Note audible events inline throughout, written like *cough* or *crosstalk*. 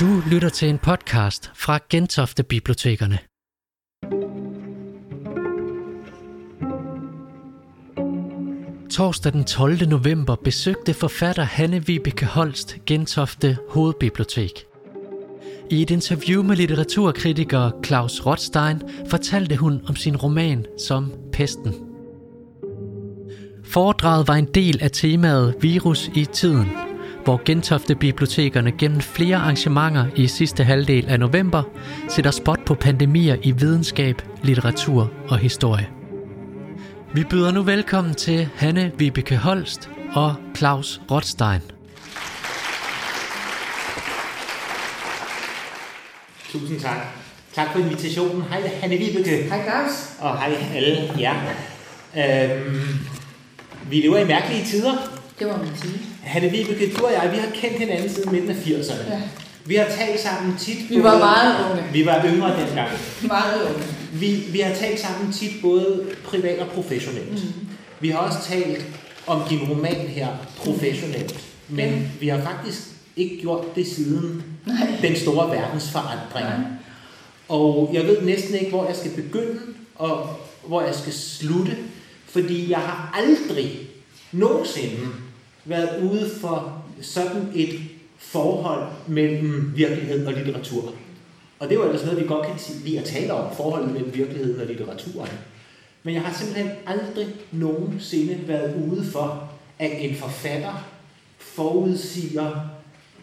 Du lytter til en podcast fra Gentofte Bibliotekerne. Torsdag den 12. november besøgte forfatter Hanne Vibeke Holst Gentofte Hovedbibliotek. I et interview med litteraturkritiker Claus Rothstein fortalte hun om sin roman som Pesten. Foredraget var en del af temaet Virus i tiden – hvor Gentofte Bibliotekerne gennem flere arrangementer i sidste halvdel af november sætter spot på pandemier i videnskab, litteratur og historie. Vi byder nu velkommen til Hanne Vibeke Holst og Claus Rothstein. Tusind tak. Tak for invitationen. Hej Hanne Vibeke. Hej Claus. Og hej alle jer. Øhm, vi lever i mærkelige tider. Det må man sige. Hanne Vibeke, du og jeg, vi har kendt hinanden siden midten af 80'erne. Ja. Vi har talt sammen tit. Vi var meget unge. Vi var yngre dengang. Meget unge. Vi, vi har talt sammen tit både privat og professionelt. Mm. Vi har også talt om din roman her professionelt. Men Ja. vi har faktisk ikke gjort det siden Nej. den store verdensforandring. Nej. Og jeg ved næsten ikke, hvor jeg skal begynde, og hvor jeg skal slutte, fordi jeg har aldrig nogensinde været ude for sådan et forhold mellem virkelighed og litteratur. Og det er jo ellers noget, vi godt kan sige- lide at tale om, forholdet mellem virkeligheden og litteraturen. Men jeg har simpelthen aldrig nogensinde været ude for, at en forfatter forudsiger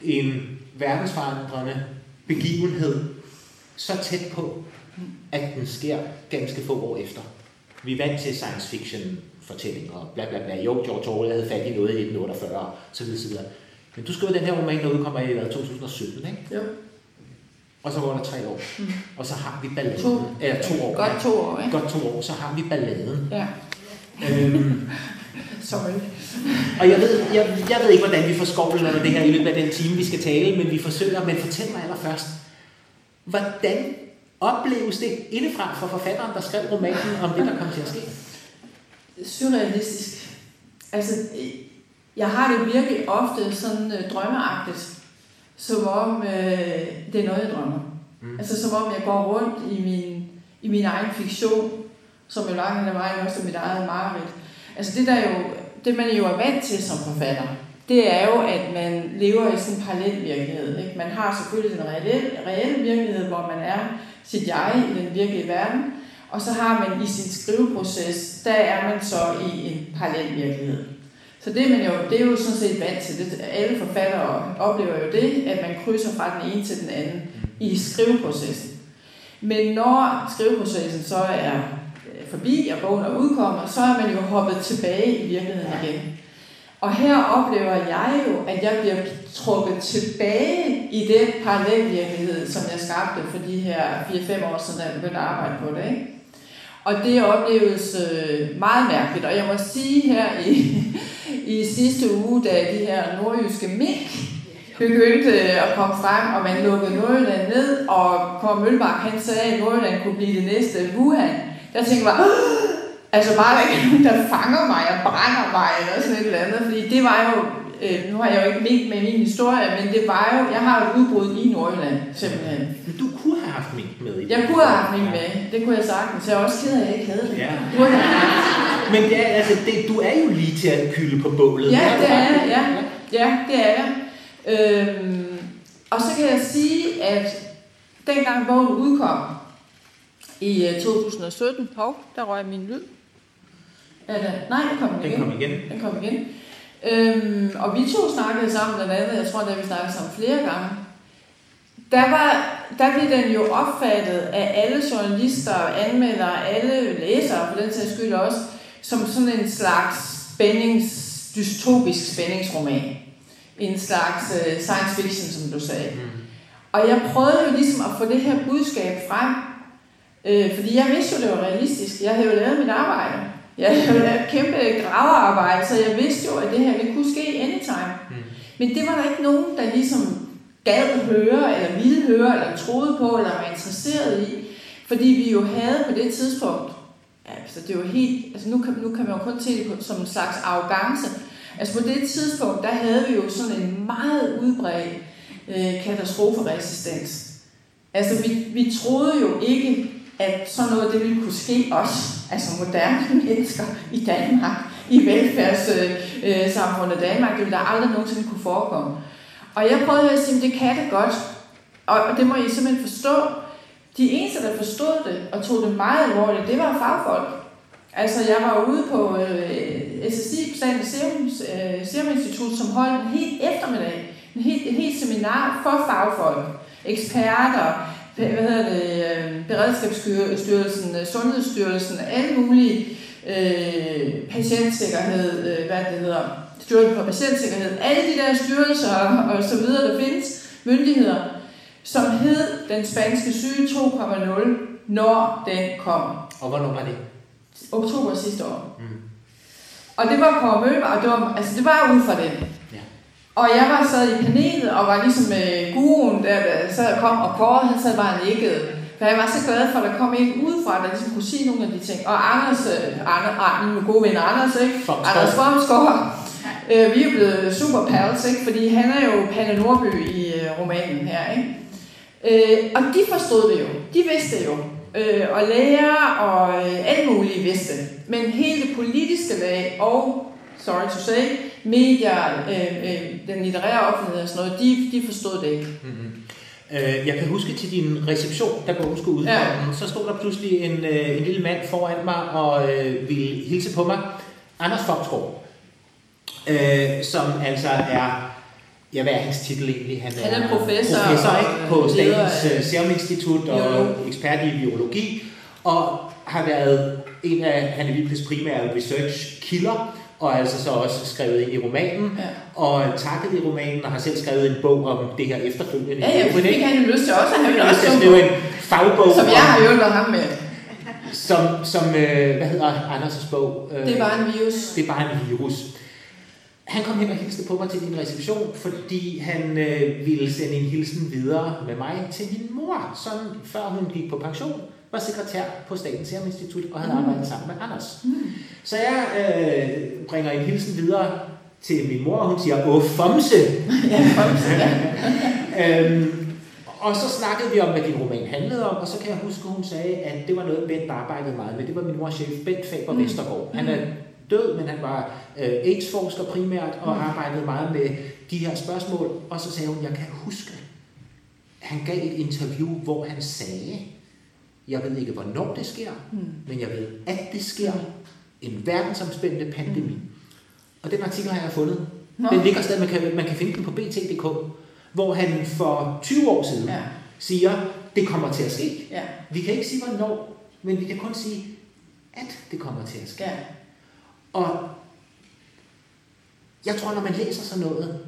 en verdensforandrende begivenhed så tæt på, at den sker ganske få år efter. Vi er vant til science fiction fortællinger, bla bla bla. Jo, George Orwell havde fat i noget i 1948, så videre, så videre. Men du skriver den her roman, der udkommer i hvad, 2017, ikke? Jo. Og så går der tre år. Mm. Og så har vi balladen. To. Eller to år. Godt to år, ikke? Godt to år, så har vi balladen. Ja. Øhm, *laughs* Sorry. og jeg ved, jeg, jeg ved ikke, hvordan vi får skovlen under det her i løbet af den time, vi skal tale, men vi forsøger. Men fortæl mig allerførst, hvordan opleves det indefra for forfatteren, der skrev romanen om det, der kom til at ske? Surrealistisk. Altså, jeg har det virkelig ofte sådan øh, drømmeagtigt, som om øh, det er noget, jeg drømmer. Mm. Altså, som om jeg går rundt i min, i min egen fiktion, som jo langt hen ad vejen også er mit eget mareridt. Altså, det der jo, det man jo er vant til som forfatter, det er jo, at man lever i sådan en parallel virkelighed. Ikke? Man har selvfølgelig den reelle, reelle virkelighed, hvor man er sit jeg i den virkelige verden, og så har man i sin skriveproces, der er man så i en parallel virkelighed. Så det man jo, det er jo sådan set vant til. Det, alle forfattere oplever jo det, at man krydser fra den ene til den anden i skriveprocessen. Men når skriveprocessen så er øh, forbi, og bogen er udkommet, så er man jo hoppet tilbage i virkeligheden igen. Og her oplever jeg jo, at jeg bliver trukket tilbage i den parallelvirkelighed, som jeg skabte for de her 4-5 år siden, da jeg begyndte at arbejde på det. Ikke? Og det opleves øh, meget mærkeligt. Og jeg må sige her i, i sidste uge, da de her nordjyske mink begyndte at komme frem, og man lukkede Nordjylland ned, og Kåre Mølbak, han sagde, at Nordjylland kunne blive det næste Wuhan. Der tænkte jeg bare, altså bare der ikke nogen, der fanger mig og brænder mig, eller sådan et eller andet. Fordi det var jo, øh, nu har jeg jo ikke mink med min historie, men det var jo, jeg har jo et udbrud i Nordjylland, simpelthen. Men du kunne have haft mink med i Jeg kunne have haft mink med, det kunne jeg sagtens. Jeg er også ked af, at jeg ikke havde det. Ja. Men det er, altså, det, du er jo lige til at kylde på bålet. Ja, det er jeg, ja. Ja, det er jeg. Øhm, og så kan jeg sige, at dengang bogen udkom i øh, 2017, hov, der røg min lyd. Er det? Nej, den kom Den igen. kom igen. Den kom igen. Øhm, og vi to snakkede sammen blandt andet, jeg tror, at vi snakkede sammen flere gange. Der, var, der blev den jo opfattet af alle journalister, anmeldere, alle læsere for den sags skyld også, som sådan en slags spændings, dystopisk spændingsroman. En slags uh, science fiction, som du sagde. Mm. Og jeg prøvede jo ligesom at få det her budskab frem, øh, fordi jeg vidste jo, det var realistisk. Jeg havde jo lavet mit arbejde. Jeg havde jo lavet et kæmpe gravearbejde, så jeg vidste jo, at det her det kunne ske anytime. Mm. Men det var der ikke nogen, der ligesom gad høre, eller ville høre, eller troede på, eller var interesseret i. Fordi vi jo havde på det tidspunkt, altså det var helt, altså nu kan, nu kan man jo kun se det som en slags arrogance. Altså på det tidspunkt, der havde vi jo sådan en meget udbredt øh, katastroferesistens. Altså, vi, vi troede jo ikke, at sådan noget det ville kunne ske os, altså moderne *laughs* mennesker i Danmark, i velfærdssamfundet øh, øh Danmark. Det ville der aldrig nogensinde kunne forekomme. Og jeg prøvede at sige, at det kan det godt. Og, det må I simpelthen forstå. De eneste, der forstod det og tog det meget alvorligt, det var fagfolk. Altså, jeg var ude på øh, SSI, Statens Serum, øh, Serum Institut, som holdt en helt eftermiddag, en helt, en helt seminar for fagfolk, eksperter, hvad hedder det, øh, Beredskabsstyrelsen, Sundhedsstyrelsen, alle mulige øh, patientsikkerhed, øh, hvad det hedder, Styrelsen for Patientsikkerhed, alle de der styrelser og, og så videre, der findes, myndigheder, som hed den spanske syge 2.0, når den kommer. Og hvornår var det? Oktober sidste år. Mm. Og det var Kåre Møber, og det var, altså det var ud fra den. Ja. Og jeg var sad i panelet og var ligesom med guruen der, der sad og kom, og Kåre han sad bare og nikkede. For jeg var så glad for, at der kom en udefra, der ligesom kunne sige nogle af de ting. Og Anders, øh, Anders, Anders min gode ven Anders, ikke? Formskov. Anders Formskov, øh, vi er blevet super pals, ikke? Fordi han er jo Palle Nordby i øh, romanen her, ikke? Øh, og de forstod det jo. De vidste jo øh, og læger og øh, alt muligt vidste. Men hele det politiske lag og, sorry to say, medier, øh, øh, den litterære offentlighed og sådan noget, de, de forstod det ikke. Mm-hmm. Jeg kan huske til din reception, da bogen skulle udkomme, ja. så stod der pludselig en, øh, en lille mand foran mig og øh, ville hilse på mig. Anders Fomsgaard, øh, som altså er Ja, hvad er hans titel egentlig? Han er, han er professor, professor ikke? på Statens uh, Serum Institut og ekspert i biologi, og har været en af Hanne Vibkes primære research-kilder, og altså så også skrevet ind i romanen, ja. og takket i romanen, og har selv skrevet en bog om det her efterfølgende. Ja, ja, for det kan han lyst til også have lyst til at skrive en fagbog. Som jeg har hjulpet ham med. Som, som øh, hvad hedder Anders' bog? Det var en virus. Det var en virus. Han kom hen og hilste på mig til din reception, fordi han øh, ville sende en hilsen videre med mig til min mor, som før hun gik på pension, var sekretær på Statens Serum Institut og havde mm. arbejdet sammen med Anders. Mm. Så jeg øh, bringer en hilsen videre til min mor, og hun siger, åh, Fomse! ja, Fomse, *laughs* øhm, og så snakkede vi om, hvad din roman handlede om, og så kan jeg huske, at hun sagde, at det var noget, Bent arbejdede meget med. Det var min mors chef, Bent Faber mm. Vestergaard. Han er død, men han var øh, AIDS-forsker primært og mm. arbejdede meget med de her spørgsmål. Og så sagde hun, jeg kan huske, han gav et interview, hvor han sagde, jeg ved ikke, hvornår det sker, mm. men jeg ved, at det sker. En verdensomspændende pandemi. Mm. Og den artikel har jeg fundet. Nå. Den ligger stadig, man kan, man kan finde den på bt.dk, hvor han for 20 år siden ja. siger, det kommer til at ske. Ja. Vi kan ikke sige, hvornår, men vi kan kun sige, at det kommer til at ske. Ja. Og jeg tror, når man læser sådan noget,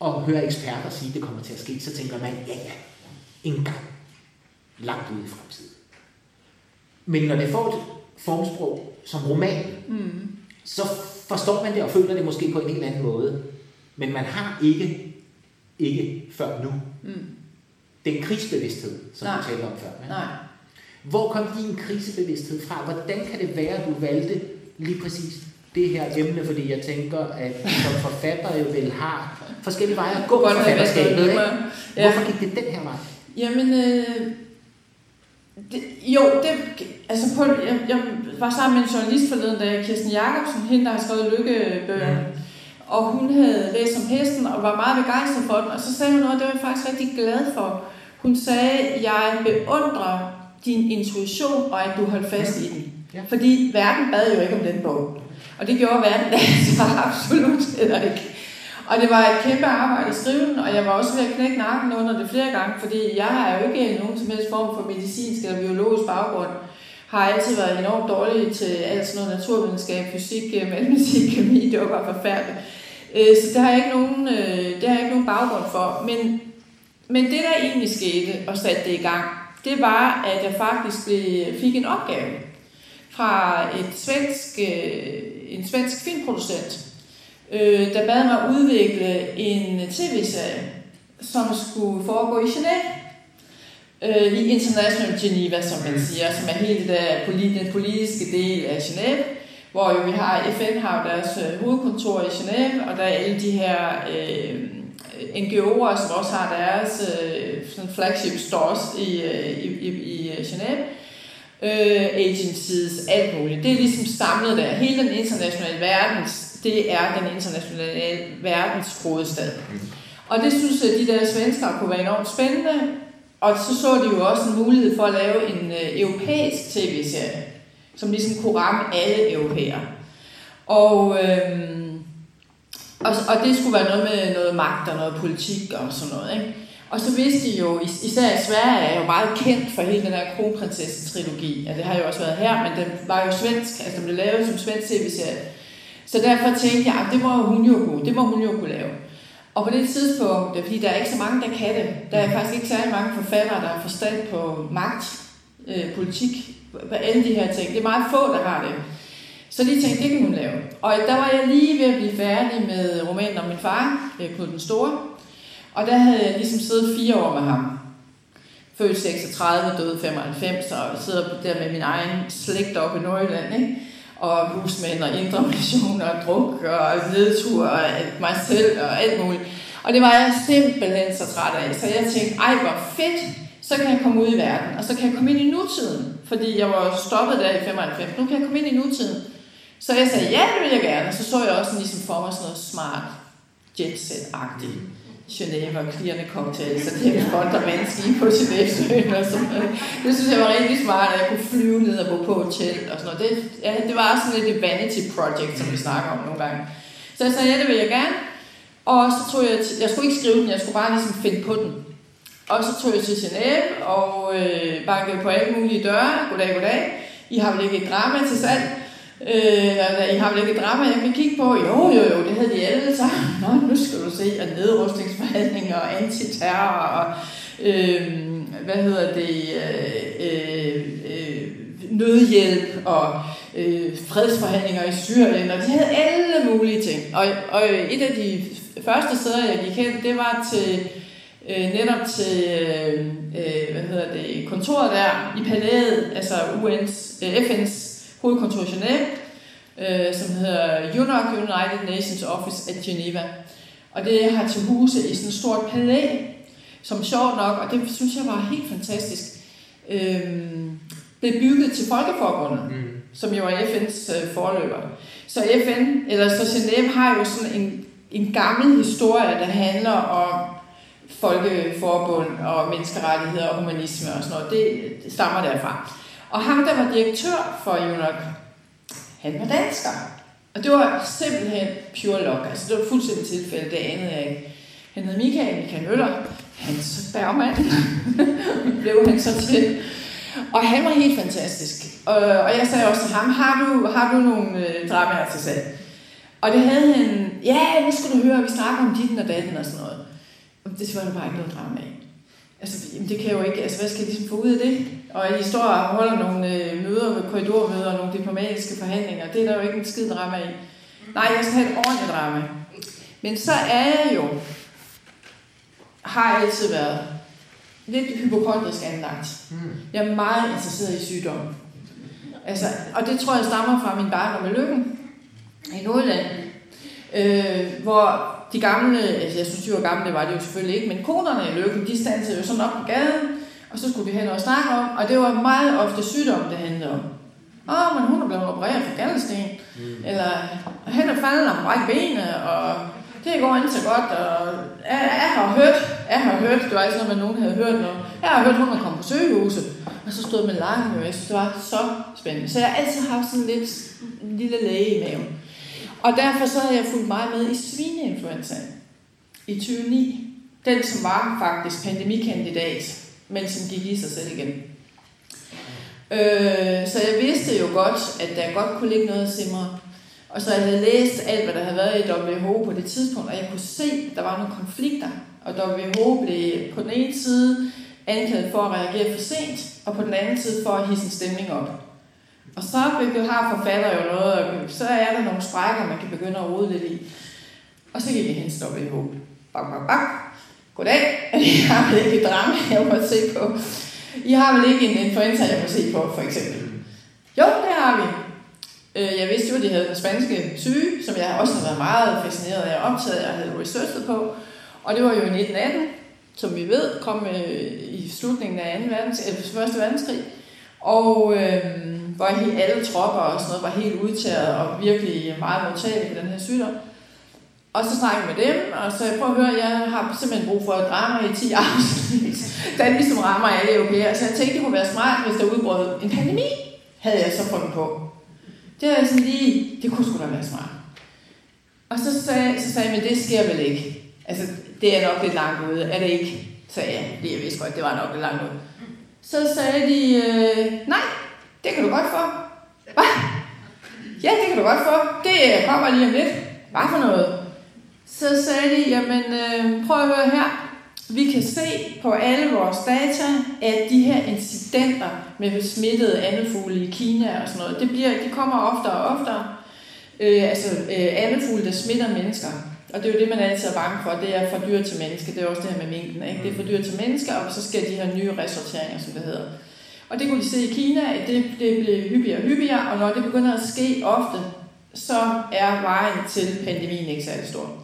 og hører eksperter sige, at det kommer til at ske, så tænker man, ja ja, en gang langt ude i fremtiden. Men når det får et formsprog som roman, mm. så forstår man det og føler det måske på en helt anden måde. Men man har ikke, ikke før nu, mm. den krigsbevidsthed, som Nej. du talte om før. Ja? Nej. Hvor kom din krisebevidsthed fra? Hvordan kan det være, at du valgte lige præcis det her emne, fordi jeg tænker, at som forfatter jo vil have forskellige veje at gå for forfatterskabet. Ikke? Ja. Hvorfor gik det den her vej? Jamen, øh, det, jo, det, altså på, jeg, jeg var sammen med en journalist forleden dag, Kirsten Jacobsen, hende der har skrevet lykkebøgerne. Ja. Og hun havde læst om hesten og var meget begejstret for den, og så sagde hun noget, det var jeg faktisk rigtig glad for. Hun sagde, jeg beundrer din intuition, og at du holdt fast i den. Ja. Fordi verden bad jo ikke om den bog. Og det gjorde verden altså *laughs* absolut heller ikke. Og det var et kæmpe arbejde at skrive den, og jeg var også ved at knække nakken under det flere gange, fordi jeg har jo ikke nogen som helst form for medicinsk eller biologisk baggrund. Har altid været enormt dårlig til alt sådan noget naturvidenskab, fysik, øh, matematik, kemi, det var bare forfærdeligt. Øh, så det har jeg ikke nogen, øh, det har jeg ikke nogen baggrund for. Men, men det, der egentlig skete og satte det i gang, det var, at jeg faktisk blev, fik en opgave fra et svensk, en svensk filmproducent, øh, der bad mig udvikle en tv-serie, som skulle foregå i Genève. Øh, I International Geneva, som man mm. siger, som er hele det der, den politiske del af Genève, hvor jo vi har, FN har deres hovedkontor i Genève, og der er alle de her øh, NGO'er, som også har deres øh, sådan flagship stores i, øh, i, i, i Genève, øh, agencies, alt muligt. Det er ligesom samlet der. Hele den internationale verdens, det er den internationale verdens hovedstad. Og det synes jeg, de der svenskere kunne være enormt spændende. Og så så de jo også en mulighed for at lave en øh, europæisk tv-serie, som ligesom kunne ramme alle europæere. Og, øhm, og, og det skulle være noget med noget magt og noget politik og sådan noget. Ikke? Og så vidste de jo, især i Sverige er jo meget kendt for hele den her kronprinsesse-trilogi. Ja, det har jo også været her, men den var jo svensk, altså den blev lavet som svensk tv-serie. Så derfor tænkte jeg, at det må hun jo kunne, det må hun jo kunne lave. Og på det tidspunkt, fordi der er ikke så mange, der kan det, der er faktisk ikke særlig mange forfattere, der har forstand på magt, øh, politik, på alle de her ting. Det er meget få, der har det. Så de tænkte, det kan hun lave. Og der var jeg lige ved at blive færdig med romanen om min far, øh, Knud den Store. Og der havde jeg ligesom siddet fire år med ham. Født 36, døde 95, og sidder der med min egen slægt op i Nordjylland, ikke? og husmænd og indre mission og druk og nedtur og mig selv og alt muligt. Og det var jeg simpelthen så træt af. Så jeg tænkte, ej hvor fedt, så kan jeg komme ud i verden, og så kan jeg komme ind i nutiden. Fordi jeg var stoppet der i 95, nu kan jeg komme ind i nutiden. Så jeg sagde, ja, det vil jeg gerne. Og så så jeg også ligesom for mig sådan noget smart, jetset-agtigt. Mm. Genève og klirrende cocktail, så det er godt at vandski på Genève og sådan noget. Det synes jeg var rigtig smart, at jeg kunne flyve ned og bo på hotel og sådan noget. Det, ja, det var sådan lidt et vanity project, som vi snakker om nogle gange. Så jeg sagde, ja, det vil jeg gerne. Og så tog jeg, jeg skulle ikke skrive den, jeg skulle bare ligesom finde på den. Og så tog jeg til Genève og øh, bankede på alle mulige døre. Goddag, goddag. I har vel ikke et drama til salg? Øh, I har vel ikke et drama, jeg kan kigge på? Jo, jo, jo, det havde de alle sammen. Nå, nu skal du se, at nedrustningsforhandlinger og antiterror og øh, hvad hedder det, øh, øh, nødhjælp og øh, fredsforhandlinger i Syrien, og de havde alle mulige ting. Og, og et af de første steder, jeg gik hen, det var til øh, netop til øh, øh hvad hedder det, kontoret der i palæet, altså UN's, øh, FN's hovedkontor i Genève, øh, som hedder UNOC, United Nations Office at Geneva. Og det har til huse i sådan et stort palæ, som sjovt nok, og det synes jeg var helt fantastisk, øh, blev bygget til Folkeforbundet, mm. som jo er FN's øh, forløber. Så FN, eller så Genève har jo sådan en, en gammel historie, der handler om folkeforbund og menneskerettigheder og humanisme og sådan noget. Det, stammer derfra. Og ham, der var direktør for UNOC, han var dansker. Og det var simpelthen pure luck. Altså, det var fuldstændig tilfælde, det anede jeg ikke. Han hed Michael, Michael Møller. Hans Bergman *laughs* blev han så til. Og han var helt fantastisk. Og, og jeg sagde også til ham, har du, har du nogle øh, dramaer til salg? Og det havde han, ja, nu skal du høre, vi snakker om ditten og datten og sådan noget. Og det var der bare ikke noget drama af. Altså, jamen, det kan jeg jo ikke, altså hvad skal jeg ligesom få ud af det? Og og holder nogle øh, møder, korridormøder, nogle diplomatiske forhandlinger, det er der jo ikke en skid drama i. Nej, jeg skal have et ordentligt drama. Men så er jeg jo, har altid været lidt hypokondrisk anlagt. Mm. Jeg er meget interesseret i sygdom. Altså, og det tror jeg stammer fra min barndom med Lykken i Nordjylland, øh, hvor de gamle, altså jeg synes, de var gamle, det var de jo selvfølgelig ikke, men konerne i Lykken, de standede jo sådan op på gaden, og så skulle vi hen og snakke om, og det var meget ofte sygdom, det handlede om. Åh, oh, men hun er blevet opereret for galdesten, mm. eller han er faldet om brække benet, og det går ikke så godt, og jeg, jeg, har hørt, jeg har hørt, det var ikke sådan, at nogen havde hørt noget, jeg har hørt, hun er kommet på sygehuset, og så stod med lange, og jeg synes, det var så spændende. Så jeg har altid haft sådan lidt en lille læge i maven. Og derfor så havde jeg fulgt meget med i svineinfluenzaen i 2009. Den, som var faktisk pandemikandidat, men som gik i sig selv igen. Øh, så jeg vidste jo godt, at der godt kunne ligge noget simre. Og så jeg havde læst alt, hvad der havde været i WHO på det tidspunkt, og jeg kunne se, at der var nogle konflikter. Og WHO blev på den ene side anklaget for at reagere for sent, og på den anden side for at hisse en stemning op. Og så har forfatter jo noget, og så er der nogle sprækker, man kan begynde at rode lidt i. Og så gik jeg hen til WHO. Bak, bak, bak. Goddag. *laughs* I har vel ikke et drama, jeg må se på. I har vel ikke en influenza, jeg må se på, for eksempel? Jo, det har vi. Øh, jeg vidste jo, at de havde den spanske syge, som jeg også har været meget fascineret af og optaget, og havde researchet på. Og det var jo i 1918, som vi ved, kom øh, i slutningen af 2. Verdens, eller Første Verdenskrig. Og øh, hvor alle tropper og sådan noget var helt udtaget og virkelig meget modtagelige på den her sygdom. Og så snakker jeg med dem, og så jeg prøver at høre, jeg har simpelthen brug for et drama i 10 *laughs* afsnit, der ligesom rammer alle europæere. Så jeg tænkte, det kunne være smart, hvis der udbrød en pandemi, havde jeg så fundet på. Det er sådan lige, det kunne sgu da være smart. Og så sagde, så sagde jeg, men det sker vel ikke. Altså, det er nok lidt langt ude, er det ikke? Sagde jeg, det jeg vidste godt, det var nok lidt langt ude. Så sagde de, øh, nej, det kan du godt få. Hvad? Ja, det kan du godt få. Det øh, kommer lige om lidt. Hvad for noget? Så sagde de, jamen øh, prøv at høre her. Vi kan se på alle vores data, at de her incidenter med smittede andefugle i Kina og sådan noget, det, bliver, det kommer oftere og oftere. Øh, altså øh, andefugle, der smitter mennesker. Og det er jo det, man altid er bange for, det er fra dyr til menneske. Det er også det her med minken. Ikke? Det er fra dyr til mennesker, og så sker de her nye resorteringer, som det hedder. Og det kunne de se i Kina, at det, det blev hyppigere og hyppigere, og når det begynder at ske ofte, så er vejen til pandemien ikke særlig stor.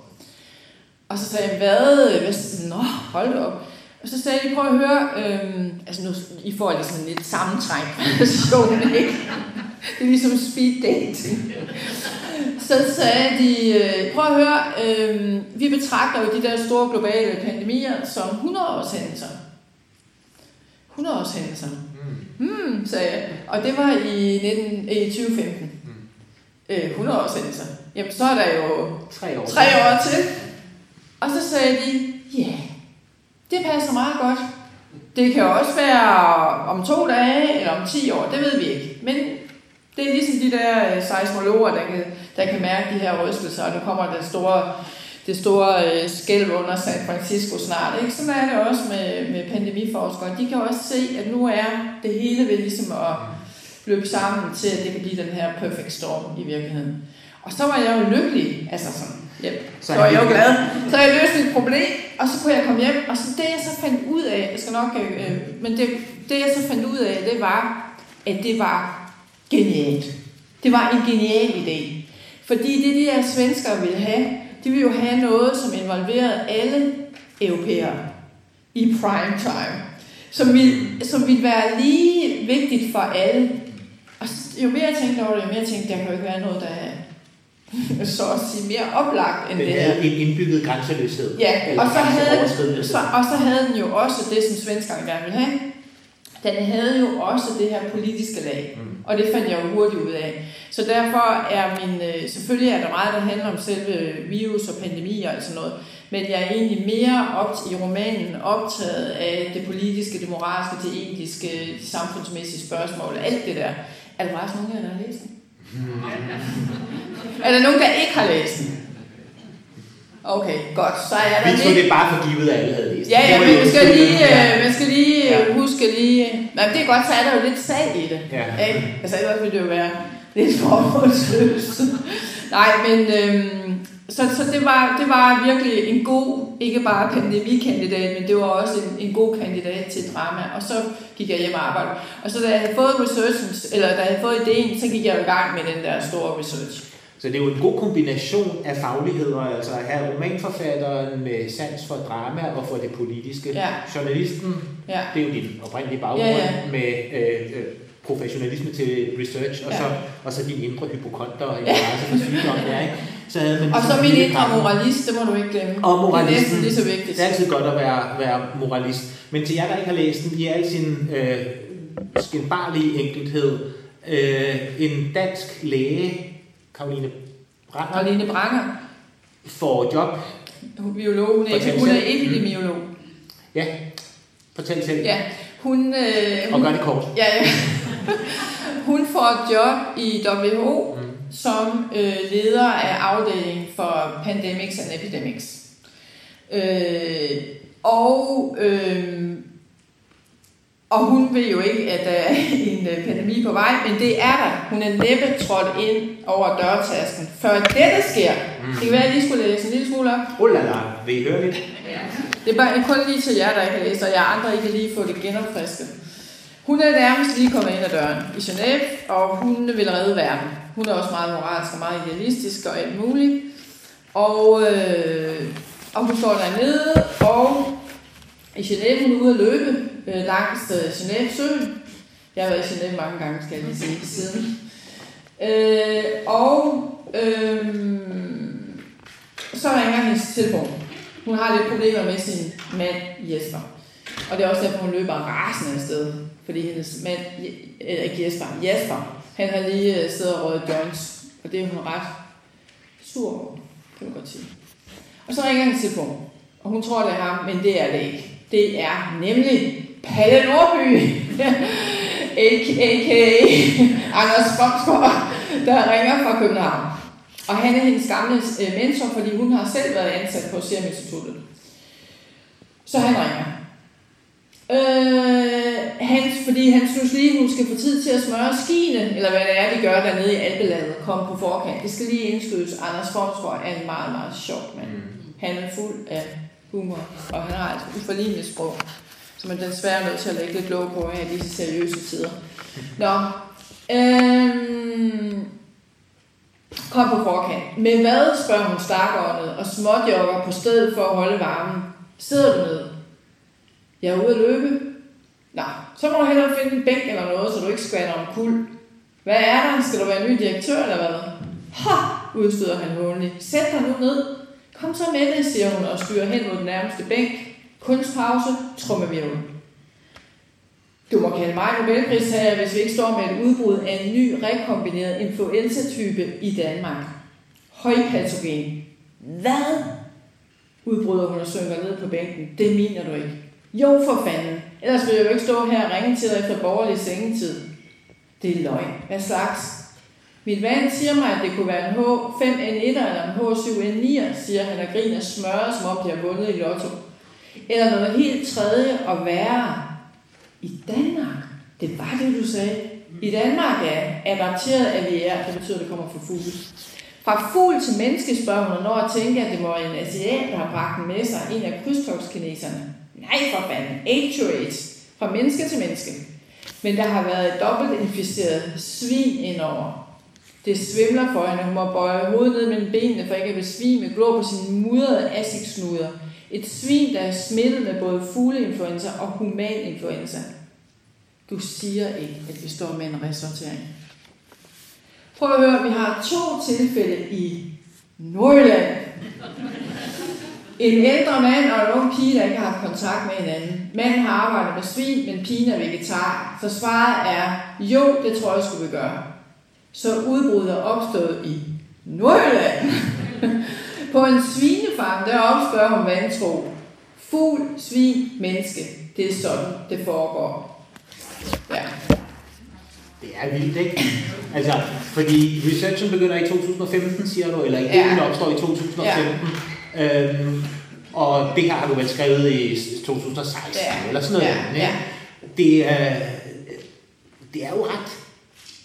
Og så sagde jeg, hvad? hvad? Nå, hold op. Og så sagde de, prøv at høre, øhm, altså nu, I får ligesom lidt sammentrængt præcision, ikke? Det er ligesom speed dating. Så sagde de, øh, prøv at høre, øh, vi betragter jo de der store globale pandemier som 100 års hændelser. 100 års hændelser. Mm. Hmm, sagde jeg. Og det var i, 19, i 2015. Mm. Øh, 100 års hændelser. Jamen, så er der jo tre år, tre år til. Og så sagde de, ja, yeah, det passer meget godt. Det kan også være om to dage, eller om 10 år, det ved vi ikke. Men det er ligesom de der øh, seismologer, der kan, der kan mærke de her rystelser, og nu kommer den store, det store øh, skælv under San Francisco snart. Ikke? Sådan er det også med, med pandemiforskere. De kan også se, at nu er det hele ved ligesom at løbe sammen til, at det kan blive den her perfect storm i virkeligheden. Og så var jeg jo lykkelig, altså sådan, Yep. Så, så er jeg jo glad. Så jeg løst mit problem, og så kunne jeg komme hjem. Og så det jeg så fandt ud af, jeg skal nok, øh, men det, det jeg så fandt ud af, det var, at det var genialt. Det var en genial idé. Fordi det de der svenskere ville have, de ville jo have noget, som involverede alle europæere i prime time. Som ville, som ville være lige vigtigt for alle. Og jo mere jeg tænkte over det, jo mere jeg tænkte, der kan jo ikke være noget, der er *laughs* så at sige mere oplagt end den det her. en indbygget grænseløshed. Ja, og så, havde, så, og så havde den jo også det, som svenskerne gerne ville have. Den havde jo også det her politiske lag, mm. og det fandt jeg jo hurtigt ud af. Så derfor er min, øh, selvfølgelig er der meget, der handler om selve virus og pandemier og sådan noget, men jeg er egentlig mere opt i romanen optaget af det politiske, det moralske, det etiske, de samfundsmæssige spørgsmål, alt det der. Er der faktisk nogen af jer, der har læst den? *laughs* er der nogen, der ikke har læst den? Okay, godt. Så er der Vi tog det bare for givet, at alle havde læst Ja, ja, men vi skal lige, øh, man skal lige ja. huske lige... Nej, det er godt, så er der jo lidt sag i det. Ja. Ikke? Altså, ellers ville det jo være lidt formålsløst. Nej, men... Øhm, så, så det, var, det var virkelig en god, ikke bare pandemikandidat, men det var også en, en god kandidat til drama. Og så gik jeg hjem og arbejdede. Og så da jeg havde fået researchen, eller da jeg havde fået ideen, så gik jeg i gang med den der store research. Så det er jo en god kombination af fagligheder, altså at have romanforfatteren med sans for drama og for det politiske. Ja. Journalisten, ja. det er jo din oprindelige baggrund ja, ja. med øh, øh, professionalisme til research, og, ja. så, og så din indre hypokonter og interesse for sygdom. Ja, ikke? *laughs* Så havde man og så min indre moralist, det må du ikke glemme. Og moralisten, det er lige så vigtigt. Det er altid godt at være, være moralist. Men til jer, der ikke har læst den, i al sin øh, skinbarlige enkelthed, øh, en dansk læge, Karoline Branger, Karoline Branger får job. Biolog, hun er, hun er epidemiolog. Ja, fortæl selv. Ja, hun... Øh, og gør det kort. Ja, ja. *laughs* hun får job i WHO mm. Som øh, leder af afdelingen for Pandemics and Epidemics. Øh, og øh, og hun ved jo ikke, at der er *laughs* en øh, pandemi på vej, men det er der. Hun er næppe trådt ind over dørtasken, før dette sker. Mm. Det kan være, at jeg lige skulle læse en lille smule op. Oh la la, vil I høre lidt? Ja. Det er bare kun lige til jer, der ikke har læst, og jer andre ikke kan lige få det genopfrisket. Hun er nærmest lige kommet ind ad døren i Genève, og hun vil redde verden. Hun er også meget moralsk og meget idealistisk og alt muligt. Og øh, Og hun står dernede, og i Genève, hun er ude at løbe øh, langs øh, Genève søen. Jeg har været i Genève mange gange, skal jeg lige sige, siden. Øh, og øh, så ringer hendes telefon. Hun har lidt problemer med sin mand Jesper. Og det er også derfor, hun løber rasende afsted. Fordi hendes mand, eller ikke Jesper, Jesper, han har lige øh, siddet og røget joints. Og det er hun ret sur over, kan man godt sige. Og så ringer han til på. Og hun tror, det er ham, men det er det ikke. Det er nemlig Palle Nordby, *laughs* a.k.a. Anders Bomsgaard, der ringer fra København. Og han er hendes gamle øh, mentor, fordi hun har selv været ansat på Serum Instituttet. Så han ringer. Øh, han, fordi han synes lige, hun skal få tid til at smøre skiene, eller hvad det er, de gør dernede i Alpelandet, komme på forkant. Det skal lige indskydes. Anders Formsgaard er en meget, meget sjov mand. Mm. Han er fuld af humor, og han har et uforligneligt sprog, som man desværre nødt til at lægge lidt låg på her i disse seriøse tider. Nå, øhm, kom på forkant. Men hvad, spørger hun stakåndet og småjogger på stedet for at holde varmen. Sidder du ned? Jeg er ude at løbe. Nå, så må du hellere finde en bænk eller noget, så du ikke skvatter om kul. Hvad er der? Skal du være ny direktør eller hvad? Ha! udstøder han håndelig. Sæt dig nu ned. Kom så med det, siger hun og styrer hen mod den nærmeste bænk. Kunstpause, trummevirvel. Du må kalde mig Nobelpristager, hvis vi ikke står med et udbrud af en ny rekombineret influenza-type i Danmark. Højpatogen. Hvad? Udbryder hun og synker ned på bænken. Det mener du ikke. Jo, for fanden. Ellers ville jeg jo ikke stå her og ringe til dig efter borgerlig sengetid. Det er løgn. Hvad slags? Mit vand siger mig, at det kunne være en H5N1 eller en H7N9, siger han og griner smør, som om de har vundet i lotto. Eller noget helt tredje og værre. I Danmark? Det var det, du sagde. I Danmark er adapteret aviær, det betyder, at det kommer fra fugle. Fra fugl til menneske spørger hun, når at tænke, at det må en asiat, der har bragt med sig, en af krydstogskineserne. Nej for fanden, age to age. Fra menneske til menneske. Men der har været et dobbelt inficeret svin indover. Det svimler for hende. Hun må bøje hovedet ned mellem benene, for ikke at besvime, glå på sine mudrede asiksnuder. Et svin, der er smittet med både fugleinfluenza og humaninfluenza. Du siger ikke, at vi står med en resortering. Prøv at høre, vi har to tilfælde i Nordjylland. En ældre mand og en ung pige, der ikke har haft kontakt med hinanden. Manden har arbejdet med svin, men pigen er vegetar. Så svaret er, jo, det tror jeg skulle vi gøre. Så udbruddet er opstået i Nordjylland. *laughs* På en svinefarm, der opspørger hun vantro. Fugl, svin, menneske. Det er sådan, det foregår. Ja. Det er vildt, ikke? Altså, fordi researchen begynder i 2015, siger du, eller ideen ja. opstår i 2015. Ja. Øhm, og det her har du vel skrevet i 2016, ja. eller sådan noget. Ja. Ja. Det, er, det er jo ret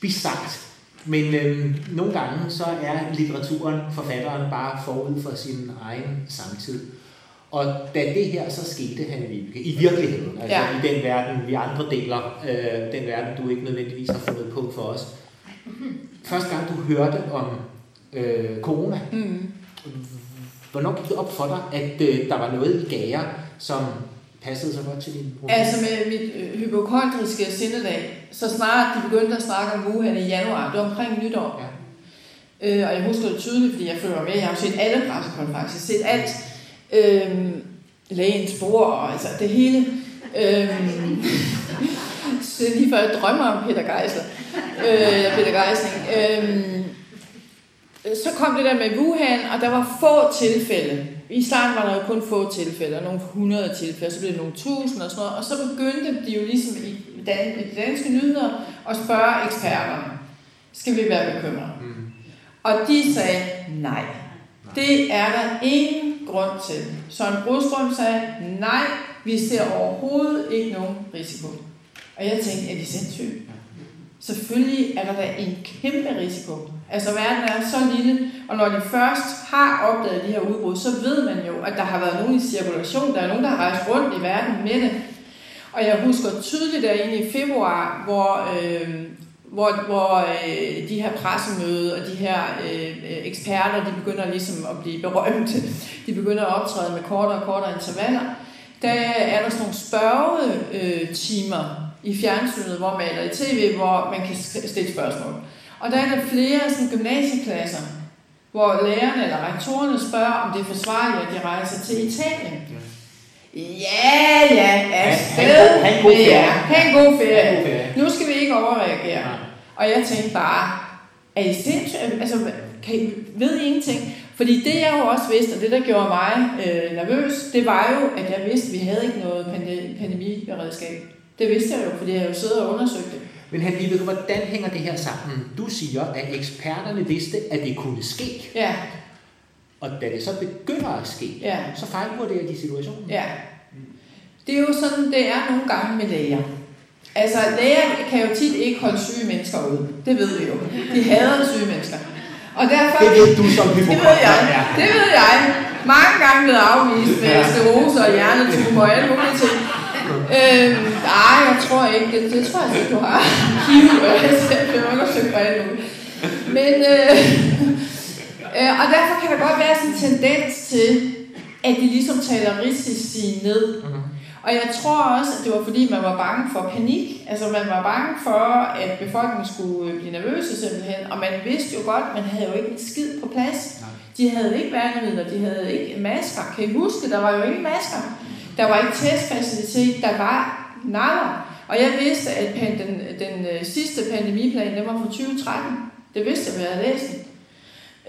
bizart. Men øhm, nogle gange så er litteraturen, forfatteren, bare forud for sin egen samtid. Og da det her så skete, han i virkeligheden, altså ja. i den verden, vi andre deler, øh, den verden, du ikke nødvendigvis har fundet på for os. Første gang du hørte om øh, corona, mm. Hvornår gik det op for dig, at øh, der var noget i gære, som passede så godt til din problem? Altså med mit øh, hypokondriske sindedag, så snart de begyndte at snakke om Wuhan i januar, det var omkring nytår. Ja. Øh, og jeg husker det tydeligt, fordi jeg følger med. Jeg har set alle pressekonferencer, set alt. Øh, lægens spor og altså det hele. Øh, *laughs* så lige før jeg drømmer om Peter Geisler. Øh, Peter Geisling. Øh, så kom det der med Wuhan, og der var få tilfælde. I starten var der jo kun få tilfælde, og nogle hundrede tilfælde, så blev det nogle tusind og sådan noget. Og så begyndte de jo ligesom i de danske nyheder at spørge eksperterne, skal vi være bekymrede? Mm. Og de sagde nej. Det er der ingen grund til. Søren Brostrøm sagde, nej, vi ser overhovedet ikke nogen risiko. Og jeg tænkte, er de sindssyge? Selvfølgelig er der da en kæmpe risiko. Altså verden er så lille, og når de først har opdaget de her udbrud, så ved man jo, at der har været nogen i cirkulation, der er nogen, der har rejst rundt i verden med det. Og jeg husker tydeligt derinde i februar, hvor, øh, hvor, hvor øh, de her pressemøder og de her øh, eksperter, de begynder ligesom at blive berømte. De begynder at optræde med kortere og kortere intervaller. Der er der sådan nogle spørgetimer øh, i fjernsynet, hvor man, eller i tv, hvor man kan stille spørgsmål. Og der er der flere sådan, gymnasieklasser, hvor lærerne eller rektorerne spørger, om det er forsvarligt, at de rejser til Italien. Ja, ja, afsted Han god ferie. Ha' en god ferie. Ha' en god ferie. Nu skal vi ikke overreagere. Ja. Og jeg tænkte bare, er I sindssygt? Altså, kan I, ved I ingenting? Fordi det jeg jo også vidste, og det der gjorde mig øh, nervøs, det var jo, at jeg vidste, at vi havde ikke noget pande- pandemiberedskab. Det vidste jeg jo, fordi jeg jo sidder og undersøgte det. Men han lige hvordan hænger det her sammen? Du siger, at eksperterne vidste, at det kunne ske. Ja, Og da det så begynder at ske, ja, så fejlvurderer de situationen. ja. Det er jo sådan, det er nogle gange med læger. Altså, læger kan jo tit ikke holde syge mennesker ud. Det ved vi jo. De hader syge mennesker. Og derfor... Det ved du som Det ved hypokrat. jeg. Det ved jeg. Mange gange blevet afvist med Ja. sklerose og hjernetumor og alle mulige ting. Øhm, nej, jeg tror ikke. Det, det tror jeg ikke, du har. HIV, og *laughs* jeg bliver undersøgt på alle mulige. Men, øh, øh, og derfor kan der godt være sådan en tendens til, at de ligesom taler risici ned. Mhm. Og jeg tror også, at det var fordi, man var bange for panik. Altså man var bange for, at befolkningen skulle øh, blive nervøse simpelthen. Og man vidste jo godt, man havde jo ikke en skid på plads. Nej. De havde ikke værnemidler, de havde ikke masker. Kan I huske, der var jo ingen masker. Der var ikke testfacilitet, der var naller. Og jeg vidste, at pan- den, den øh, sidste pandemiplan, den var fra 2013. Det vidste jeg, hvad jeg havde læst.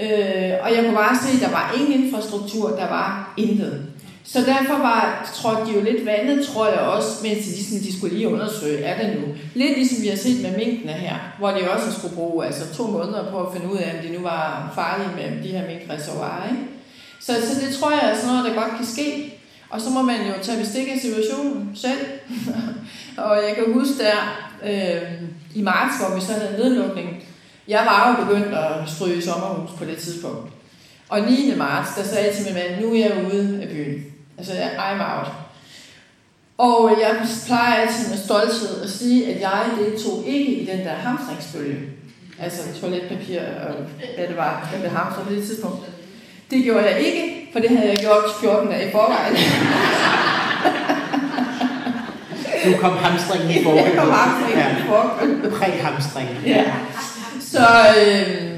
Øh, og jeg kunne bare se, at der var ingen infrastruktur, der var intet. Så derfor var, trådte de jo lidt vandet, tror jeg også, mens de, ligesom, de skulle lige undersøge, er det nu? Lidt ligesom vi har set med minkene her, hvor de også skulle bruge altså, to måneder på at finde ud af, om de nu var farlige med de her minkreservoirer. Ikke? Så, så det tror jeg er sådan noget, der godt kan ske. Og så må man jo tage bestik af situationen selv. *laughs* og jeg kan huske der øh, i marts, hvor vi så havde nedlukning, jeg var jo begyndt at stryge sommerhus på det tidspunkt. Og 9. marts, der sagde jeg til min mand, nu er jeg ude af byen. Altså, I'm out. Og jeg plejer altid med stolthed at sige, at jeg deltog ikke i den der hamstringsbølge. Altså toiletpapir og hvad det var, der blev hamstret på det tidspunkt. Det gjorde jeg ikke, for det havde jeg gjort 14 dage i forvejen. Nu kom hamstringen i *laughs* Jeg forkøbet. kom hamstringen i forkøbet. Præ-hamstringen. Ja. Så, øh,